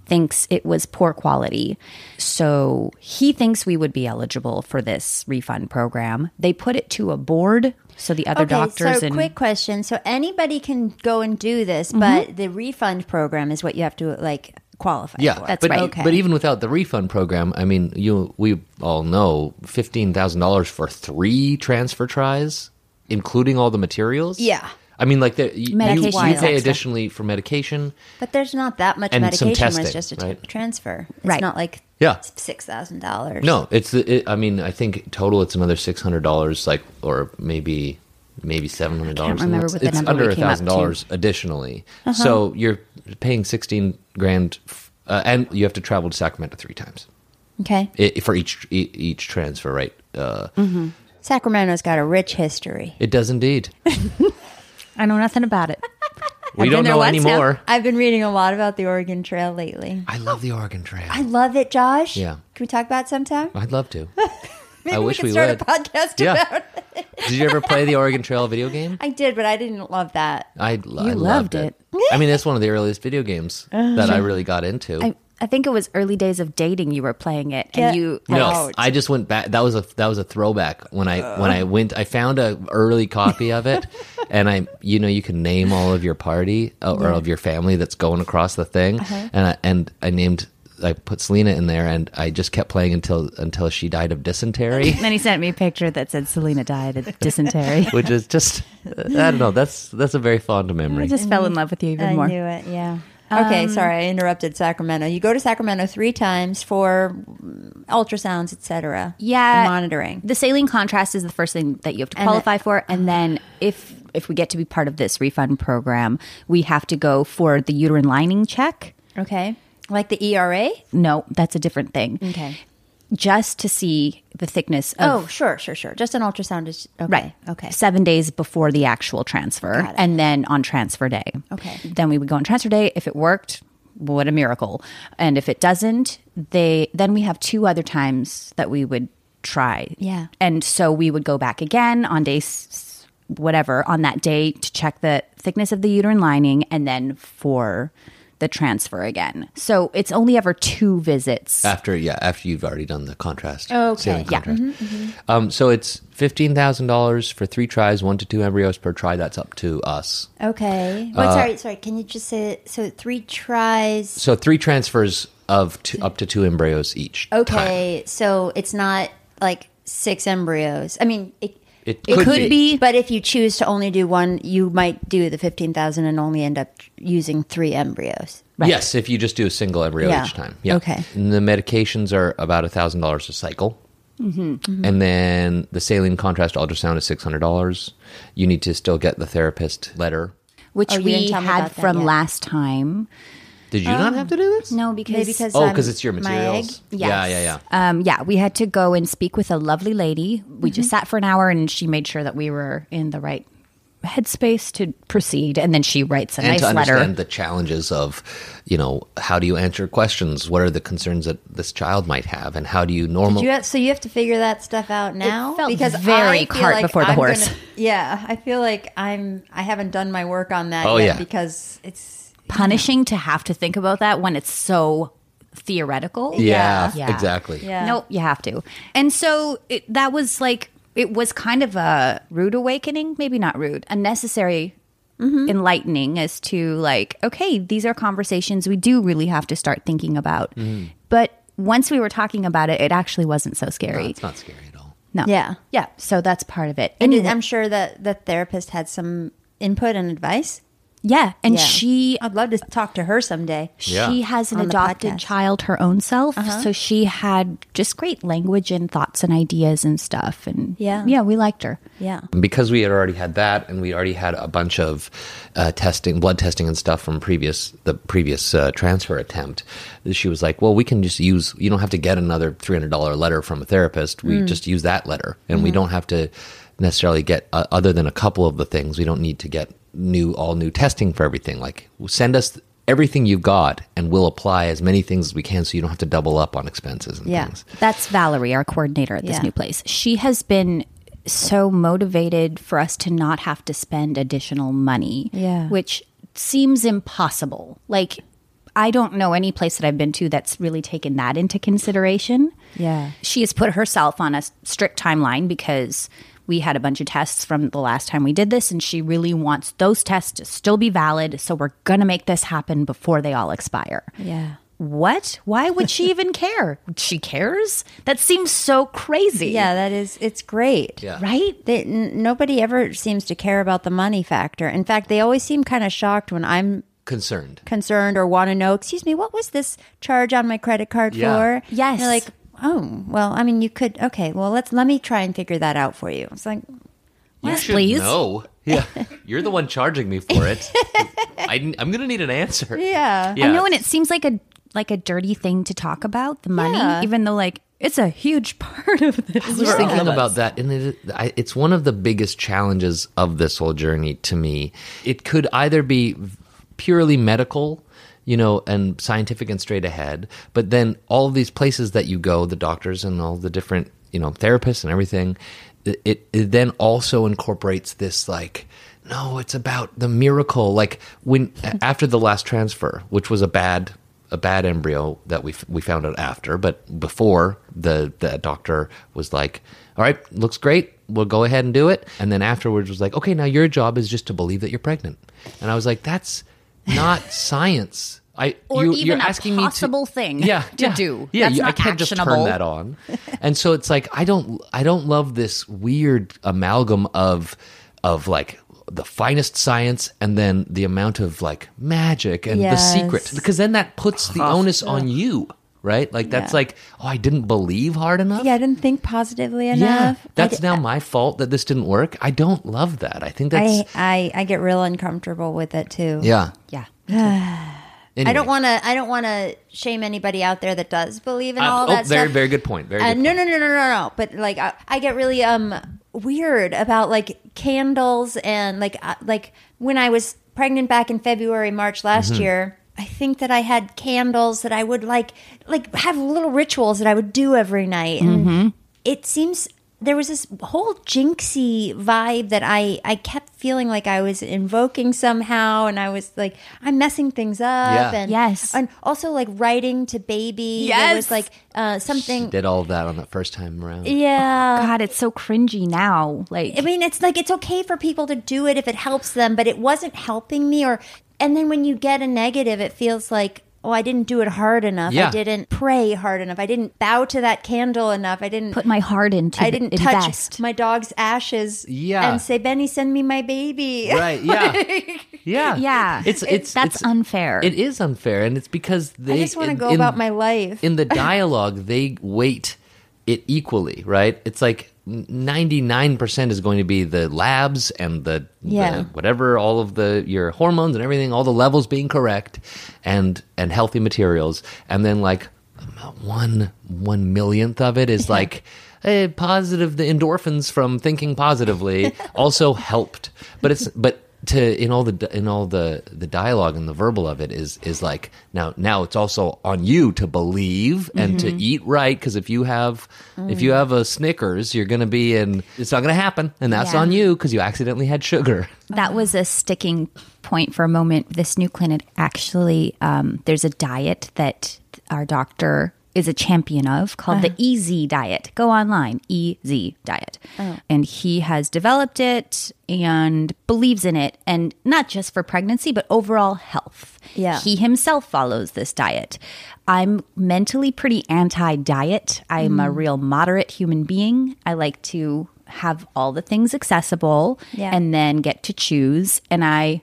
thinks it was poor quality. So he thinks we would be eligible for this refund program. They put it to a board, so the other Okay, doctors so and quick question. So anybody can go and do this, Mm-hmm. but the refund program is what you have to like qualify Yeah, for. That's but, right. Okay. But even without the refund program, I mean, you we all know fifteen thousand dollars for three transfer tries, including all the materials. Yeah. I mean, like the, you, you, Medication you pay additionally for medication. But there's not that much And medication when testing, it's just a t- right? transfer. It's Right. not like Yeah. six thousand dollars. No, it's. It, I mean, I think total it's another six hundred dollars, like or maybe maybe seven hundred dollars. remember what the it's number under we a came up thousand to. Uh-huh. dollars additionally. So you're paying sixteen grand, uh, and you have to travel to Sacramento three times Okay. i for each each transfer, right? Uh, mhm Sacramento's got a rich history. It does indeed. I know nothing about it. We don't know once now. anymore. I've been reading a lot about the Oregon Trail lately. I love the Oregon Trail. I love it, Josh. Yeah. Can we talk about it sometime? I'd love to. Maybe I we wish could we start would. a podcast Yeah. about it. Did you ever play the Oregon Trail video game? I did, but I didn't love that. I, I You loved loved it. I mean, it's one of the earliest video games that I really got into. I, I think it was early days of dating you were playing it, and you No, out. I just went back. That was a that was a throwback when I when I went. I found a early copy of it, and I you know you can name all of your party uh, or of your family that's going across the thing, and I, and I named I put Selena in there, and I just kept playing until until she died of dysentery, And then he sent me a picture that said Selena died of dysentery. which is just I don't know. That's that's a very fond memory. I just fell in love with you even I more. knew it. Yeah. Okay, Um, sorry, I interrupted Sacramento. You go to Sacramento three times for mm, ultrasounds, etc. Yeah, and monitoring. The saline contrast is the first thing that you have to And qualify the- for, and then if if we get to be part of this refund program, we have to go for the uterine lining check. Okay, like the ERA. No, that's a different thing. Okay. Just to see the thickness of Oh, sure, sure, sure. Just an ultrasound is okay. Right. Okay. Seven days before the actual transfer, and then on transfer day. Okay. Then we would go on transfer day. If it worked, what a miracle! And if it doesn't, they then we have two other times that we would try. Yeah. And so we would go back again on day s- whatever on that day to check the thickness of the uterine lining, and then for the transfer again. So it's only ever two visits. After yeah, after you've already done the contrast. Okay. Yeah. contrast. Um, so it's fifteen thousand dollars for three tries, one to two embryos per try. That's up to us. Okay. Uh, Wait, sorry, sorry. Can you just say? So three tries. So three transfers of two, up to two embryos each. time. Okay, so it's not like six embryos. I mean, it, It it could, could be. be. But if you choose to only do one, you might do the fifteen thousand and only end up using three embryos. Yes, if you just do a single embryo Yeah. each time. Yeah. Okay. And the medications are about a thousand dollars a cycle. Mm-hmm. And then the saline contrast ultrasound is six hundred dollars. You need to still get the therapist letter. which Oh, we had about that from yet. last time. Did you not have to do this? No, because, Maybe because Oh, I'm because it's your my materials. egg? Yeah, Yes. yeah, yeah. Um, yeah, we had to go and speak with a lovely lady. We Mm-hmm. just sat for an hour, and she made sure that we were in the right headspace to proceed. And then she writes a and nice to letter. understand the challenges of, you know, how do you answer questions? What are the concerns that this child might have, and how do you normal? You have, so you have to figure that stuff out now felt because very I cart like before the I'm horse. gonna- yeah, I feel like I'm. I haven't done my work on that Oh, yet yeah. because it's Punishing to have to think about that when it's so theoretical. yeah, Yeah. exactly. Yeah. Nope, you have to. And so it, that was like, it was kind of a rude awakening, maybe not rude, a necessary Mm-hmm. enlightening as to like, okay, these are conversations we do really have to start thinking about. Mm-hmm. But once we were talking about it, it actually wasn't so No, scary. it's not scary at all. No. Yeah. Yeah. So that's part of it. And Anyway- I'm sure that the therapist had some input and advice. Yeah, and Yeah. she I'd love to talk to her someday. Yeah. she has an adopted podcast. Uh-huh. child her own self, so she had just great language and thoughts and ideas and stuff. And Yeah. yeah, we liked her. Yeah. because we had already had that and we already had a bunch of uh, testing blood testing and stuff from previous the previous uh, transfer attempt she was like well we can just use you don't have to get another $300 letter from a therapist we just use that letter and we don't have to necessarily get uh, other than a couple of the things we don't need to get new all new testing for everything like send us everything you've got and we'll apply as many things as we can so you don't have to double up on expenses and Yeah. things That's Valerie, our coordinator at this Yeah. new place. She has been so motivated for us to not have to spend additional money. Yeah. Which seems impossible. Like, I don't know any place that I've been to that's really taken that into consideration. Yeah. She has put herself on a strict timeline because we had a bunch of tests from the last time we did this, and she really wants those tests to still be valid. So we're going to make this happen before they all expire. Yeah. What? Why would she even care? She cares? That seems so crazy. Yeah, that is, it's great. Yeah. Right? They, n- nobody ever seems to care about the money factor. In fact, they always seem kind of shocked when I'm concerned concerned or want to know, excuse me, what was this charge on my credit card Yeah. for? Yes. They're like, oh, well, I mean, you could, okay, well, let's, let me try and figure that out for you. It's like, You Yes, should please. know. Yeah, you're the one charging me for it. I, am gonna need an answer. yeah. Yeah. I know, and it seems like a like a dirty thing to talk about the money, Yeah. even though like it's a huge part of this. I was thinking about that, and it, I, it's one of the biggest challenges of this whole journey to me. It could either be purely medical, you know, and scientific and straight ahead, but then all of these places that you go, the doctors and all the different, you know, therapists and everything, it, it, it then also incorporates this like. No, it's about the miracle. Like when after the last transfer, which was a bad a bad embryo that we we found out after, but before the the doctor was like, "All right, looks great. We'll go ahead and do it." And then afterwards was like, "Okay, now your job is just to believe that you're pregnant." And I was like, "That's not science." I Or you, even you're a asking possible me to, thing yeah, to yeah, do. Yeah, That's you, I can't just turn that on. And so it's like I don't I don't love this weird amalgam of of like the finest science and then the amount of like magic and the secret. Because then that puts the onus on you, right? Like that's like, oh, I didn't believe hard enough. Yeah, I didn't think positively enough. Yeah, that's now my fault that this didn't work. I don't love that. I think that's I, I, I get real uncomfortable with it too. yeah. Yeah. I don't want to. I don't want to shame anybody out there that does believe in Uh, all oh, that very stuff. very good point. Very Uh, good. no, point. no, no, no, no, no. But like, I, I get really um weird about like candles and like uh, like when I was pregnant back in February, March last Mm-hmm. year. I think that I had candles that I would like like have little rituals that I would do every night, and Mm-hmm. it seems there was this whole jinxy vibe that I I kept feeling like I was invoking somehow, and I was like I'm messing things up, Yeah. and Yes. and also like writing to baby. there Yes. was like uh, something. Did all of that on the first time around. Yeah. God, it's so cringy now. Like I mean, it's like it's okay for people to do it if it helps them, but it wasn't helping me. Or and then when you get a negative, it feels like oh, I didn't do it hard enough. Yeah. I didn't pray hard enough. I didn't bow to that candle enough. I didn't put my heart into it. I didn't its touch best. my dog's ashes. Yeah. and say, Benny, send me my baby. Right. Yeah. yeah. Yeah. It's it's That's it's, unfair. It is unfair, and it's because they. I just want to go in- about my life. in the dialogue they weight it equally right it's like 99% is going to be the labs and the, Yeah. the whatever all of the your hormones and everything all the levels being correct and and healthy materials. And then like one one millionth of it is like eh, positive the endorphins from thinking positively also helped. But it's but to in all the in all the the dialogue and the verbal of it is is like now now it's also on you to believe and to eat right because if you have if you have a Snickers you're gonna be in it's not gonna happen and that's Yeah. on you because you accidentally had sugar that was a sticking point for a moment. This new clinic actually, um, there's a diet that our doctor is a champion of called the uh-huh. Easy Diet. Go online, Easy Diet. Oh. And he has developed it and believes in it, and not just for pregnancy, but overall health. Yeah. He himself follows this diet. I'm mentally pretty anti diet. I'm a mm. real moderate human being. I like to have all the things accessible Yeah. and then get to choose. And I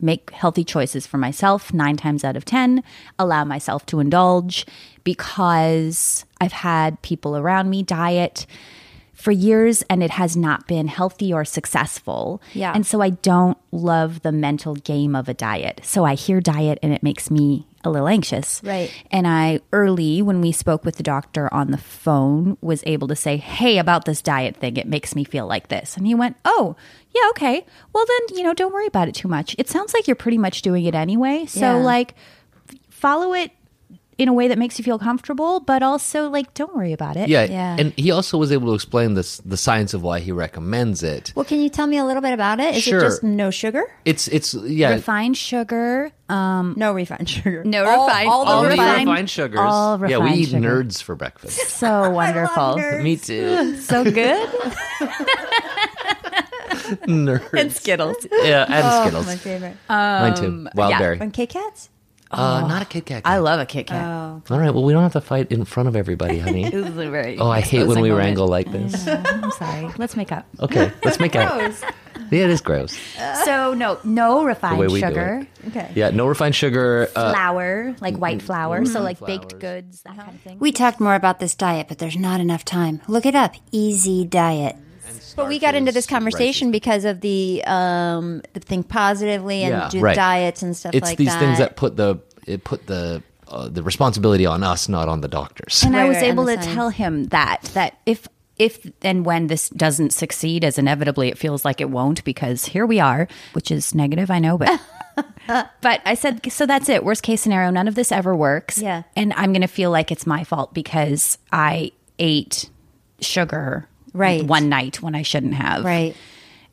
make healthy choices for myself nine times out of 10, allow myself to indulge because I've had people around me diet for years and it has not been healthy or successful. Yeah. And so I don't love the mental game of a diet. So I hear diet and it makes me a little anxious. Right. And I early when we spoke with the doctor on the phone was able to say, "Hey, about this diet thing, it makes me feel like this." And he went, "Oh, yeah, okay. Well then, you know, don't worry about it too much. It sounds like you're pretty much doing it anyway. So Yeah. like follow it in a way that makes you feel comfortable, but also like don't worry about it." Yeah, Yeah. and he also was able to explain this the science of why he recommends it. Well, can you tell me a little bit about it? Is Sure. it just no sugar? It's it's yeah, Refined sugar, um No refined sugar. No All- refined- All, the all refined. refined sugars. all yeah, we eat sugar. nerds for breakfast. so wonderful. Me too. So good. nerds. And Skittles. Yeah, and Skittles. My favorite. Mine too. Wild yeah. berry. And Kit Kats? Uh, not a Kit Kat. I love a Kit Kat. Oh. All right. Well, we don't have to fight in front of everybody, honey. This is a very oh, I hate when we moment. wrangle like this. I'm sorry. Let's make up. Okay, let's make out. Yeah, it is gross. So no, no The way refined we do sugar, it. Okay. Yeah, no refined sugar. Uh, flour, like white flour, so like flowers. baked goods, that kind of thing. We talked more about this diet, but there's not enough time. Look it up. Easy diet. But we got into this conversation rices. because of the um the think positively and Yeah, do right. diets and stuff it's like these that. things that put the it put the uh, the responsibility on us, not on the doctors. and I Right, was right, and able the to science. tell him that that if if and when this doesn't succeed, as inevitably it feels like it won't, because here we are, which is negative, I know, but. but I said, so that's it. Worst case scenario, none of this ever works. Yeah. And I'm going to feel like it's my fault because I ate sugar Right. one night when I shouldn't have. Right.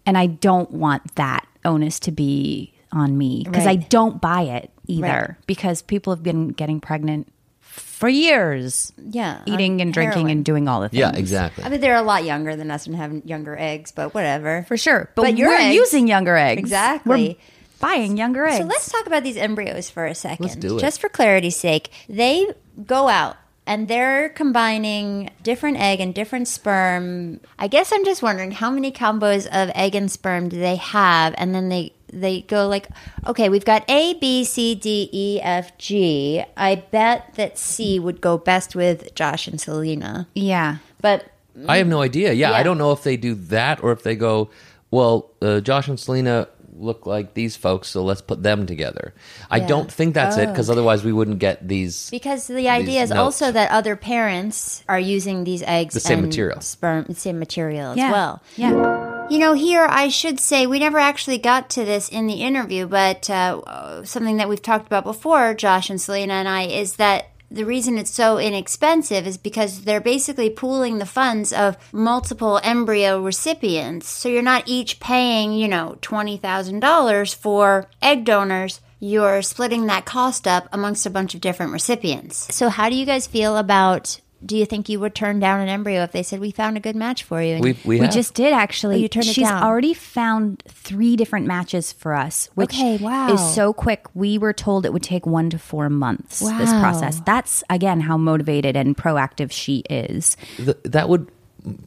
And I don't want that onus to be on me because I don't buy it either Right. because people have been getting pregnant for years. Yeah, Eating and drinking heroin. and doing all the things. yeah, exactly. I mean, they're a lot younger than us and have younger eggs, but whatever. For sure. But, But your we're using younger eggs. Exactly. We're buying younger eggs. So let's talk about these embryos for a second. Let's do it. Just for clarity's sake, they go out and they're combining different egg and different sperm. I guess I'm just wondering how many combos of egg and sperm do they have, and then they they go like, okay, we've got A, B, C, D, E, F, G. I bet that C would go best with Josh and Selena, Yeah. but I have no idea. Yeah, Yeah. I don't know if they do that or if they go, well, uh, Josh and Selena look like these folks, so let's put them together. I Yeah. don't think that's it Oh. because otherwise we wouldn't get these. Because the idea These is also that other parents are using these eggs The same and material. sperm, the same material as Yeah. well. Yeah. You know, here I should say we never actually got to this in the interview, but uh, something that we've talked about before, Josh and Selena and I, is that the reason it's so inexpensive is because they're basically pooling the funds of multiple embryo recipients. So you're not each paying, you know, $20,000 for egg donors. You're splitting that cost up amongst a bunch of different recipients. So, how do you guys feel about? Do you think you would turn down an embryo if they said we found a good match for you? And We we, We just did actually. Oh, you turned it She's down. already found three different matches for us, which Okay, wow. is so quick. We were told it would take one to four months. Wow. This process. That's again how motivated and proactive she is. Th- that would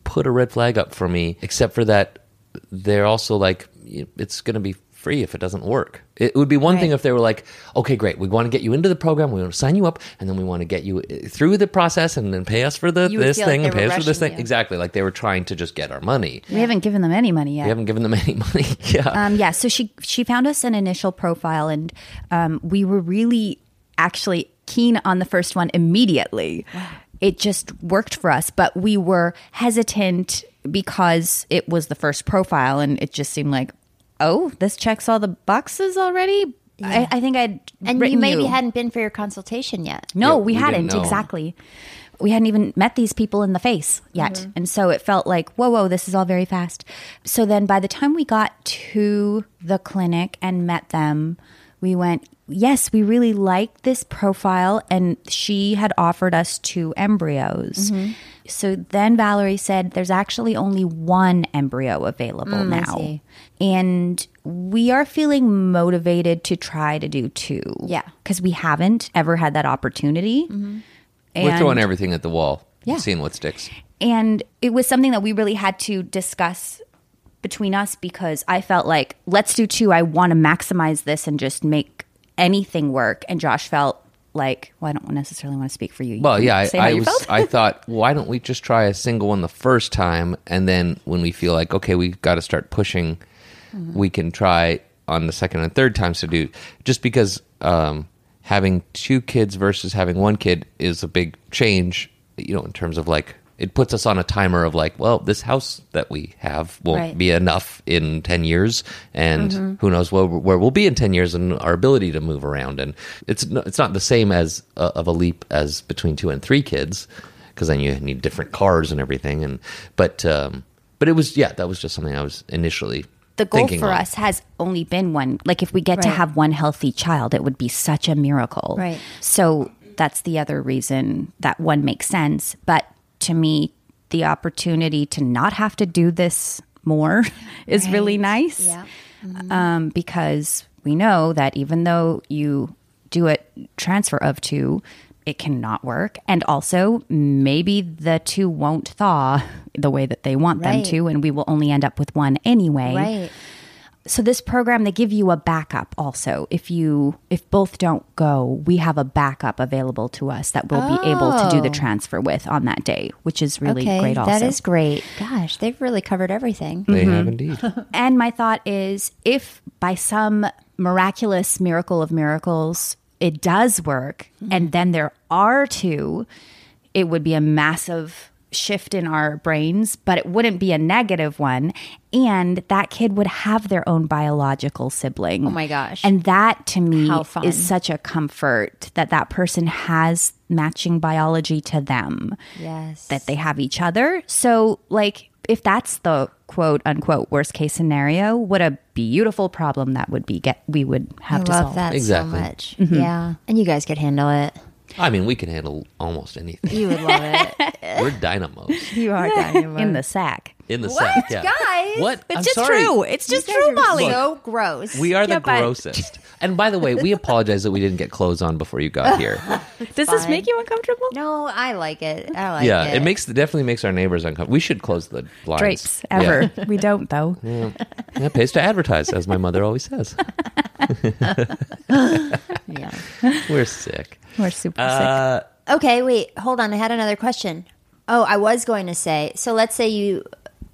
put a red flag up for me. Except for that, they're also like it's going to be free if it doesn't work. It would be one thing if they were like, okay, great, we want to get you into the program, we want to sign you up, and then we want to get you uh, through the process, and then pay us for the this feel like thing and pay us for this thing. you. Exactly, like they were trying to just get our money. We haven't given them any money yet. We haven't given them any money. yeah. Um, yeah, so she she found us an initial profile, and um, we were really actually keen on the first one immediately. It just worked for us, but we were hesitant because it was the first profile, and it just seemed like, oh, this checks all the boxes already. I, I think I'd and you maybe you. hadn't been for your consultation yet. No, Yeah, we, we hadn't exactly. We hadn't even met these people in the face yet. Mm-hmm. And so it felt like, whoa, whoa, this is all very fast. So then by the time we got to the clinic and met them, we went, yes, we really like this profile. And she had offered us two embryos. Mm-hmm. So then Valerie said, there's actually only one embryo available Mm, now. And we are feeling motivated to try to do two. Yeah. Because we haven't ever had that opportunity. We're throwing everything at the wall, Yeah. seeing what sticks. And it was something that we really had to discuss between us because I felt like let's do two. I want to maximize this and just make anything work. And Josh felt like, well, I don't necessarily want to speak for you. You Well, yeah, I, I was. I thought, why don't we just try a single one the first time, and then when we feel like okay, we've got to start pushing, Mm-hmm. we can try on the second and third times to do. Just because um, having two kids versus having one kid is a big change, you know, in terms of like it puts us on a timer of like, well, this house that we have won't Right. be enough in 10 years and Mm-hmm. who knows where, where we'll be in 10 years and our ability to move around and it's it's not the same as uh, of a leap as between two and three kids because then you need different cars and everything and but um but it was yeah that was just something i was initially the goal thinking for on. us has only been one. Like if we get to have one healthy child, it would be such a miracle. Right. So that's the other reason that one makes sense. But to me, the opportunity to not have to do this more is really nice. Yeah. Um, because we know that even though you do it transfer of two, it cannot work. And also, maybe the two won't thaw the way that they want them to, and we will only end up with one anyway Right. So this program they give you a backup also if you if both don't go we have a backup available to us that we'll be able to do the Oh. transfer with on that day which is really okay. great also That is great. Gosh, they've really covered everything. they Mm-hmm. have indeed and my thought is if by some miraculous miracle of miracles it does work and then there are two it would be a massive shift in our brains but it wouldn't be a negative one and that kid would have their own biological sibling Oh my gosh. and that to me is such a comfort that that person has matching biology to them Yes. that they have each other. So, like, if that's the quote unquote worst case scenario, what a beautiful problem that would be. Get we would have I to love solve. that Exactly. so much. Mm-hmm. Yeah. And you guys could handle it. I mean we can handle almost anything You would love it. we're dynamos you are dynamo. in the sack. in the What, sack yeah. guys? what It's I'm just sorry. true. It's just You guys true, are Molly. So gross. we are the Yeah, but- grossest and by the way we apologize that we didn't get clothes on before you got here Does this make you uncomfortable? no, I like it. I like it. yeah, it. it makes definitely makes our neighbors uncomfortable. We should close the blinds. Drapes ever. we don't though. Yeah. yeah, pays to advertise, as my mother always says. Yeah. We're sick. We're super sick. Uh, Okay, wait, hold on. I had another question. Oh, I was going to say. So let's say you,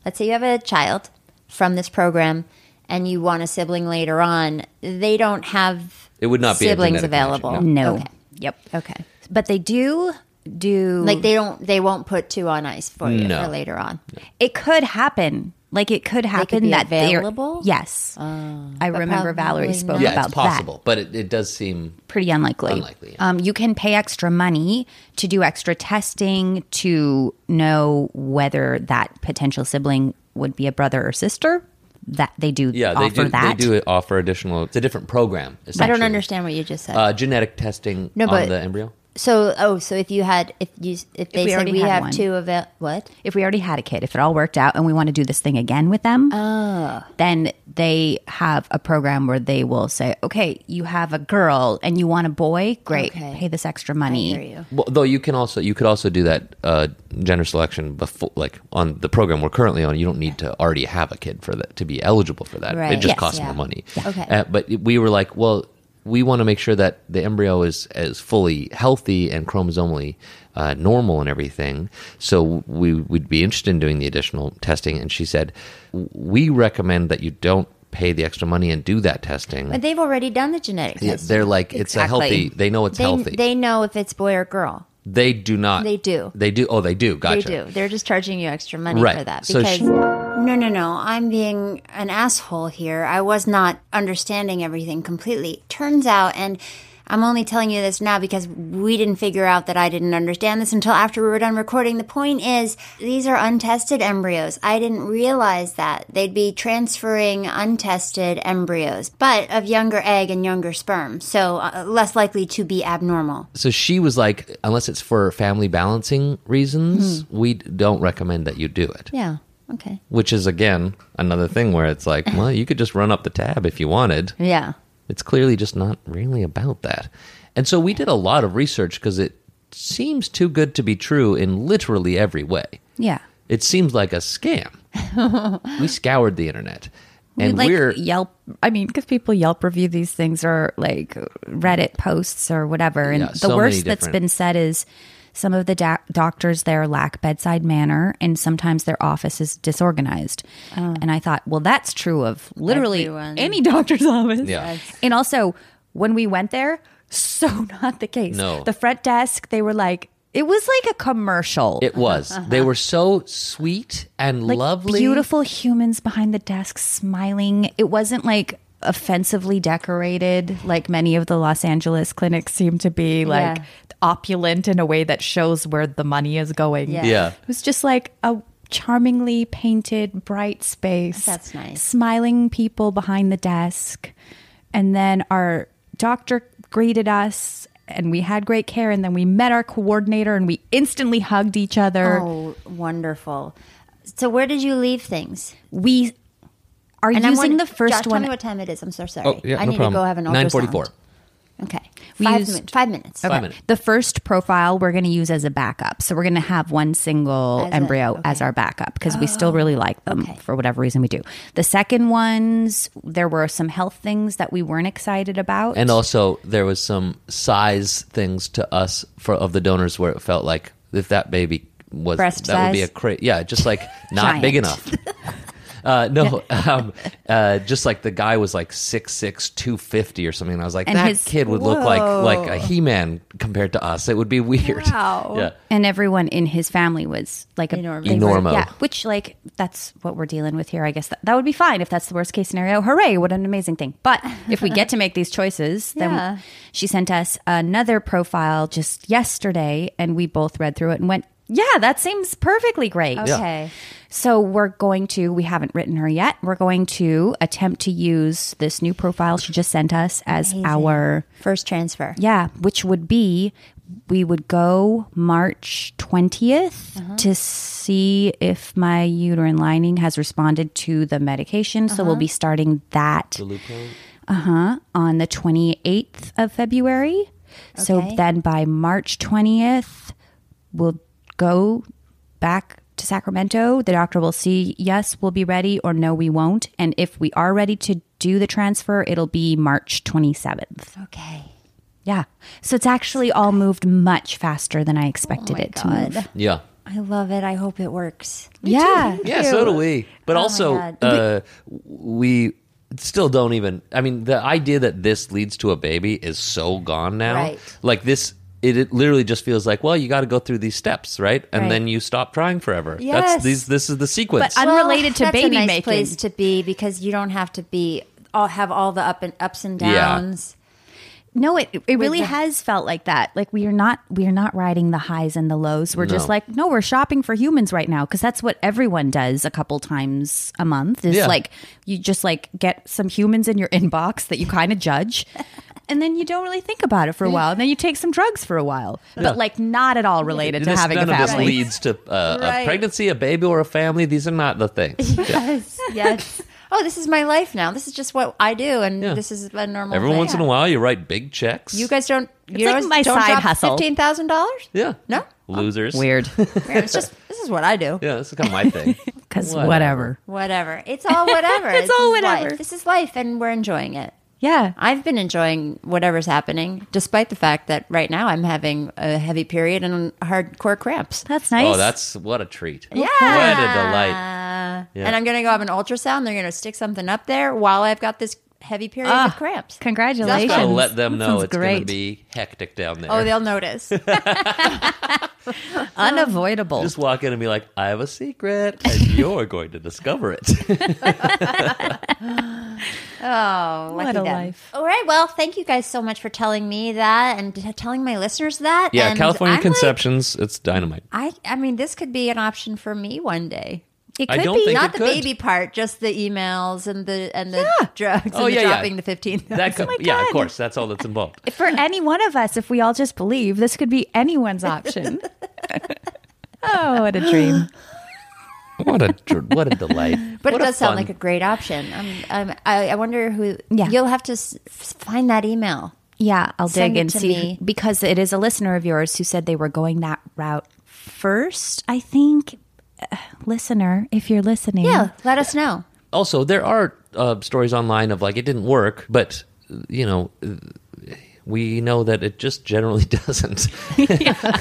let's say you have a child from this program, and you want a sibling later on. They don't have It would not be siblings genetic available. connection, No. Okay. Yep. Okay. But they do do Like they don't. They won't put two on ice for you No. for later on. It could happen. Like it could happen be that they're- available? Yes, I remember Valerie spoke not. yeah, about it's possible, but it, it does seem. Pretty unlikely. Unlikely, yeah. Um, you can pay extra money to do extra testing to know whether that potential sibling would be a brother or sister. That they do. yeah. They offer do. that. They do offer additional. It's a different program. I don't understand what you just said. Uh, genetic testing No, on but- the embryo. So, oh, so if you had, if you, if they we said we have one. two of it, what? If we already had a kid, if it all worked out, and we want to do this thing again with them, Ah. then they have a program where they will say, "Okay, you have a girl and you want a boy. Great, Okay. pay this extra I money." hear you. Well, though you can also you could also do that uh, gender selection before, like on the program we're currently on. You don't need to already have a kid for that to be eligible for that. Right. It just Yes. costs Yeah. more money. Okay. Uh, but we were like, well, we want to make sure that the embryo is is fully healthy and chromosomally uh, normal and everything. So we would be interested in doing the additional testing. And she said, we recommend that you don't pay the extra money and do that testing. But they've already done the genetic Yeah, testing. they're like it's a healthy. They know it's they, healthy. they know if it's boy or girl. They do not. They do. They do. Oh, they do. Gotcha. They do. They're just charging you extra money Right. for that So because sh- no, no, no. I'm being an asshole here. I was not understanding everything completely. Turns out, and I'm only telling you this now because we didn't figure out that I didn't understand this until after we were done recording. The point is, these are untested embryos. I didn't realize that they'd be transferring untested embryos, but of younger egg and younger sperm, so uh, less likely to be abnormal. So she was like, unless it's for family balancing reasons, we don't recommend that you do it. Yeah. Okay. Which is again another thing where it's like, well, you could just run up the tab if you wanted. Yeah. It's clearly just not really about that. And so we did a lot of research because it seems too good to be true in literally every way. Yeah. It seems like a scam. we scoured the internet, We, and like we're Yelp. I mean, because people Yelp review these things or like Reddit posts or whatever. And Yeah, the so worst that's been said is some of the da- doctors there lack bedside manner, and sometimes their office is disorganized. And I thought, well, that's true of literally Everyone. any doctor's office. Yeah. And also, when we went there, so not the case. No. the front desk, they were like. It was like a commercial. it was they were so sweet and Uh-huh. like lovely, beautiful humans behind the desk smiling. It wasn't like offensively decorated like many of the Los Angeles clinics seem to be like Yeah. opulent in a way that shows where the money is going. Yeah. Yeah. It was just like a charmingly painted bright space. That's nice. Smiling people behind the desk. And then our doctor greeted us and we had great care and then we met our coordinator and we instantly hugged each other. Oh, wonderful. So where did you leave things? we are And I'm using the first Josh, one. Tell me what time it is. I'm so sorry. Oh, yeah, I no need problem. to go have an ultrasound. Nine forty-four. Okay. We five, used- min- five minutes. Five minutes. The first profile we're going to use as a backup. So we're going to have one single As a- embryo okay. as our backup because we still really like them okay. for whatever reason we do. The second ones, there were some health things that we weren't excited about. And also, there was some size things to us for of the donors where it felt like if that baby was Breast that would be a size? cra- yeah, just like not big enough. Uh, no, um, uh, just like the guy was like six six two fifty or something. And I was like, And that his- kid would look like like a he man compared to us. It would be weird. Wow. Yeah. and everyone in his family was like a Enormo. they Enormo. yeah, which like that's what we're dealing with here. I guess that, that would be fine if that's the worst case scenario. Hooray! What an amazing thing. But if we get to make these choices, then Yeah. she sent us another profile just yesterday, and we both read through it and went, "Yeah, that seems perfectly great." Okay. So we're going to, we haven't written her yet. We're going to attempt to use this new profile she just sent us as Amazing. our, First transfer. yeah, which would be we would go March 20th to see if my uterine lining has responded to the medication. So we'll be starting that uh-huh, on the 28th of February. So then by March 20th, we'll go back to Sacramento. The doctor will see, yes, we'll be ready, or no, we won't. And if we are ready to do the transfer, it'll be March 27th. Okay. Yeah. So it's actually all moved much faster than I expected Oh it to move. Yeah. I love it. I hope it works. Yeah. Yeah, so do we. But also, uh, we still don't even. I mean, the idea that this leads to a baby is so gone now. Right. Like this, it, it literally just feels like, well, you got to go through these steps, right? And Right. then you stop trying forever. Yes. That's these. This is the sequence. But Unrelated to that's baby a nice making. place to be because you don't have to be all have all the up and ups and Yeah. downs. No, it it really the- has felt like that. Like we are not we are not riding the highs and the lows. We're just like, no, we're shopping for humans right now because that's what everyone does a couple times a month. Is Yeah. like you just like get some humans in your inbox that you kind of judge. And then you don't really think about it for a while. And then you take some drugs for a while, but like not at all related to This- having a none of this family. leads to uh, Right. a pregnancy, a baby, or a family. These are not the things. Yeah. Yes. yes. Oh, this is my life now. This is just what I do, and Yeah. this is a normal. Every thing. once in a while, you write big checks. You guys don't. You like guys my don't side drop hustle. Fifteen thousand dollars. yeah. No? Losers. Weird, It's just this is what I do. Yeah, this is kind of my thing. because Whatever. whatever. Whatever. It's all whatever. It's This all is whatever. Life. This is life, and we're enjoying it. Yeah, I've been enjoying whatever's happening, despite the fact that right now I'm having a heavy period and hardcore cramps. that's nice. Oh, that's what a treat. Yeah. What a delight. Uh, Yeah. And I'm going to go have an ultrasound. They're going to stick something up there while I've got this heavy period Ah, of cramps. Congratulations. Gotta let them know it's going to be hectic down there. Oh, they'll notice. unavoidable. Just walk in and be like, I have a secret, and you're going to discover it. Oh, lucky What a them. life. All right. Well, thank you guys so much for telling me that and t- telling my listeners that. yeah, And California I'm like, conceptions, it's dynamite. I, I mean, this could be an option for me one day. It I could don't be. think Not the could. baby part, just the emails and the and the drugs Oh, and the yeah, yeah. dropping the fifteen. That could, my yeah, of course, that's all that's involved. for any one of us, if we all just believe, this could be anyone's option. oh, what a dream. What a what a delight. But What it does sound fun- like a great option. Um, um, I, I wonder who. Yeah. You'll have to s- find that email. Yeah, I'll Send dig it and see me. because it is a listener of yours who said they were going that route first, I think. Uh, listener, if you're listening, Yeah, let us know. also there are uh, stories online of like it didn't work but you know we know that it just generally doesn't.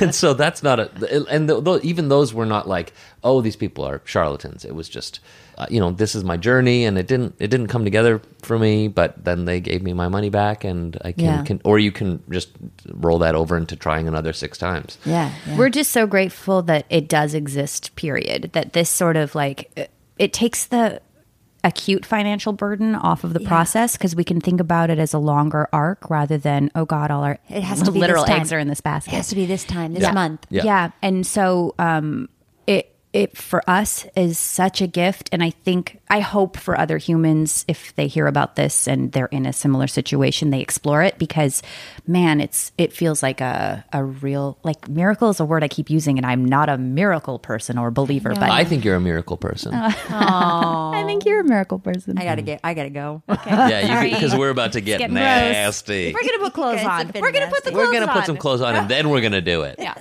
And so that's not a and th- th- even those were not like oh these people are charlatans. It was just you know this is my journey and it didn't it didn't come together for me but then they gave me my money back and i can, Yeah. can or you can just roll that over into trying another six times Yeah. We're just so grateful that it does exist, period. That this sort of like, it- it takes the acute financial burden off of the process because we can think about it as a longer arc rather than, oh God, all our It has to be literal this eggs are in this basket. It has to be this time, this Yeah. month. Yeah. Yeah. And so um it it for us is such a gift and I think I hope for other humans if they hear about this and they're in a similar situation they explore it because man it's it feels like a a real like miracle is a word I keep using and I'm not a miracle person or believer but i think you're a miracle person I think you're a miracle person. I gotta get. I gotta go. yeah because we're about to get getting gross. nasty We're gonna put clothes on. We're gonna put the nasty. clothes we're gonna on. put some clothes on and then we're gonna do it Yeah.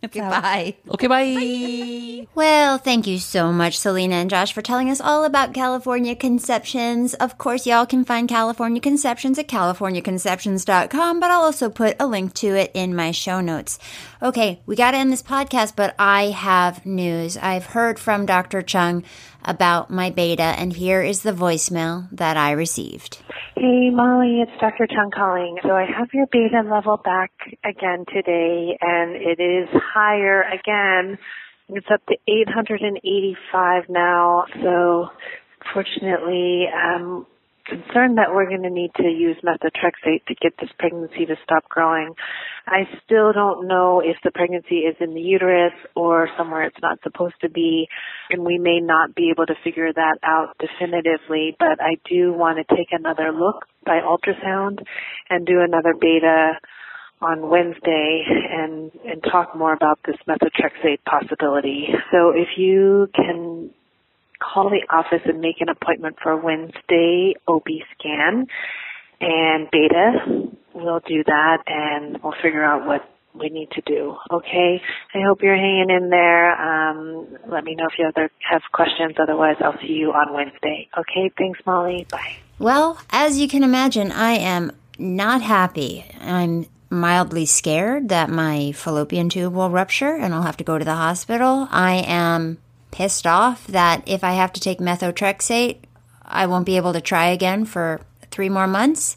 Goodbye. okay bye. Well, thank you so much, Elana and Josh, for telling us all about California Conceptions. Of course, y'all can find California Conceptions at californiaconceptions.com, but I'll also put a link to it in my show notes. Okay, we got to end this podcast, but I have news. I've heard from Dr. Chung about my beta, and here is the voicemail that I received. Hey Molly, it's Dr. Chung calling. So I have your beta level back again today and it is higher again. It's up to 885 now. So fortunately, I'm concerned that we're going to need to use methotrexate to get this pregnancy to stop growing. I still don't know if the pregnancy is in the uterus or somewhere it's not supposed to be, and we may not be able to figure that out definitively, but I do want to take another look by ultrasound and do another beta on Wednesday and, and talk more about this methotrexate possibility. So if you can call the office and make an appointment for Wednesday OB scan and beta. We'll do that and we'll figure out what we need to do. Okay. I hope you're hanging in there. Um, let me know if you other have questions. Otherwise, I'll see you on Wednesday. Okay. Thanks, Molly. Bye. Well, as you can imagine, I am not happy. I'm mildly scared that my fallopian tube will rupture and I'll have to go to the hospital. I am pissed off that if I have to take methotrexate, I won't be able to try again for three more months.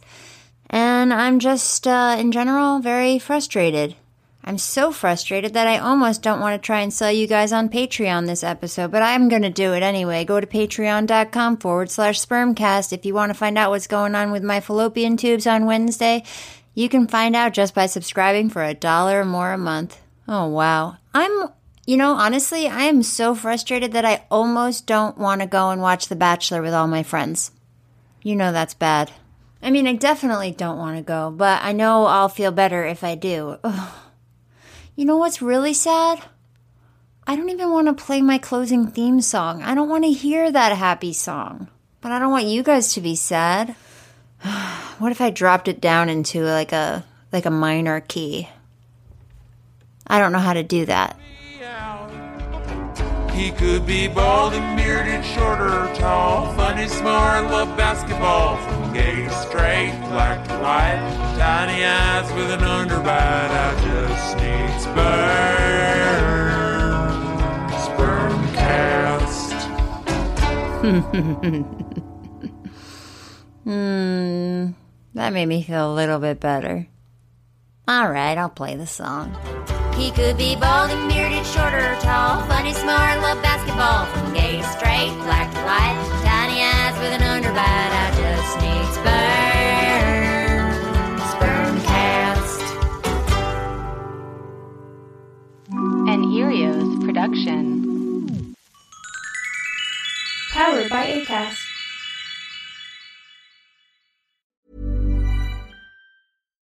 And I'm just, uh, in general, very frustrated. I'm so frustrated that I almost don't want to try and sell you guys on Patreon this episode, but I'm going to do it anyway. Go to patreon.com forward slash spermcast if you want to find out what's going on with my fallopian tubes on Wednesday. You can find out just by subscribing for a dollar or more a month. Oh, wow. I'm, you know, honestly, I am so frustrated that I almost don't want to go and watch The Bachelor with all my friends. You know that's bad. I mean, I definitely don't want to go, but I know I'll feel better if I do. Ugh. You know what's really sad? I don't even want to play my closing theme song. I don't want to hear that happy song. But I don't want you guys to be sad. what if I dropped it down into like a like a minor key? I don't know how to do that. He could be bald and bearded, short or tall, funny, smart, love basketball, from gay to straight, black to white, tiny eyes with an underbite. I just need sperm, sperm cast. Hmm, that made me feel a little bit better. All right, I'll play the song. He could be bald and bearded, short or tall, funny, smart, love basketball, from gay to straight, black to white, tiny eyes with an underbite. I just need sperm, sperm cast. An Earios production. Powered by ACAST.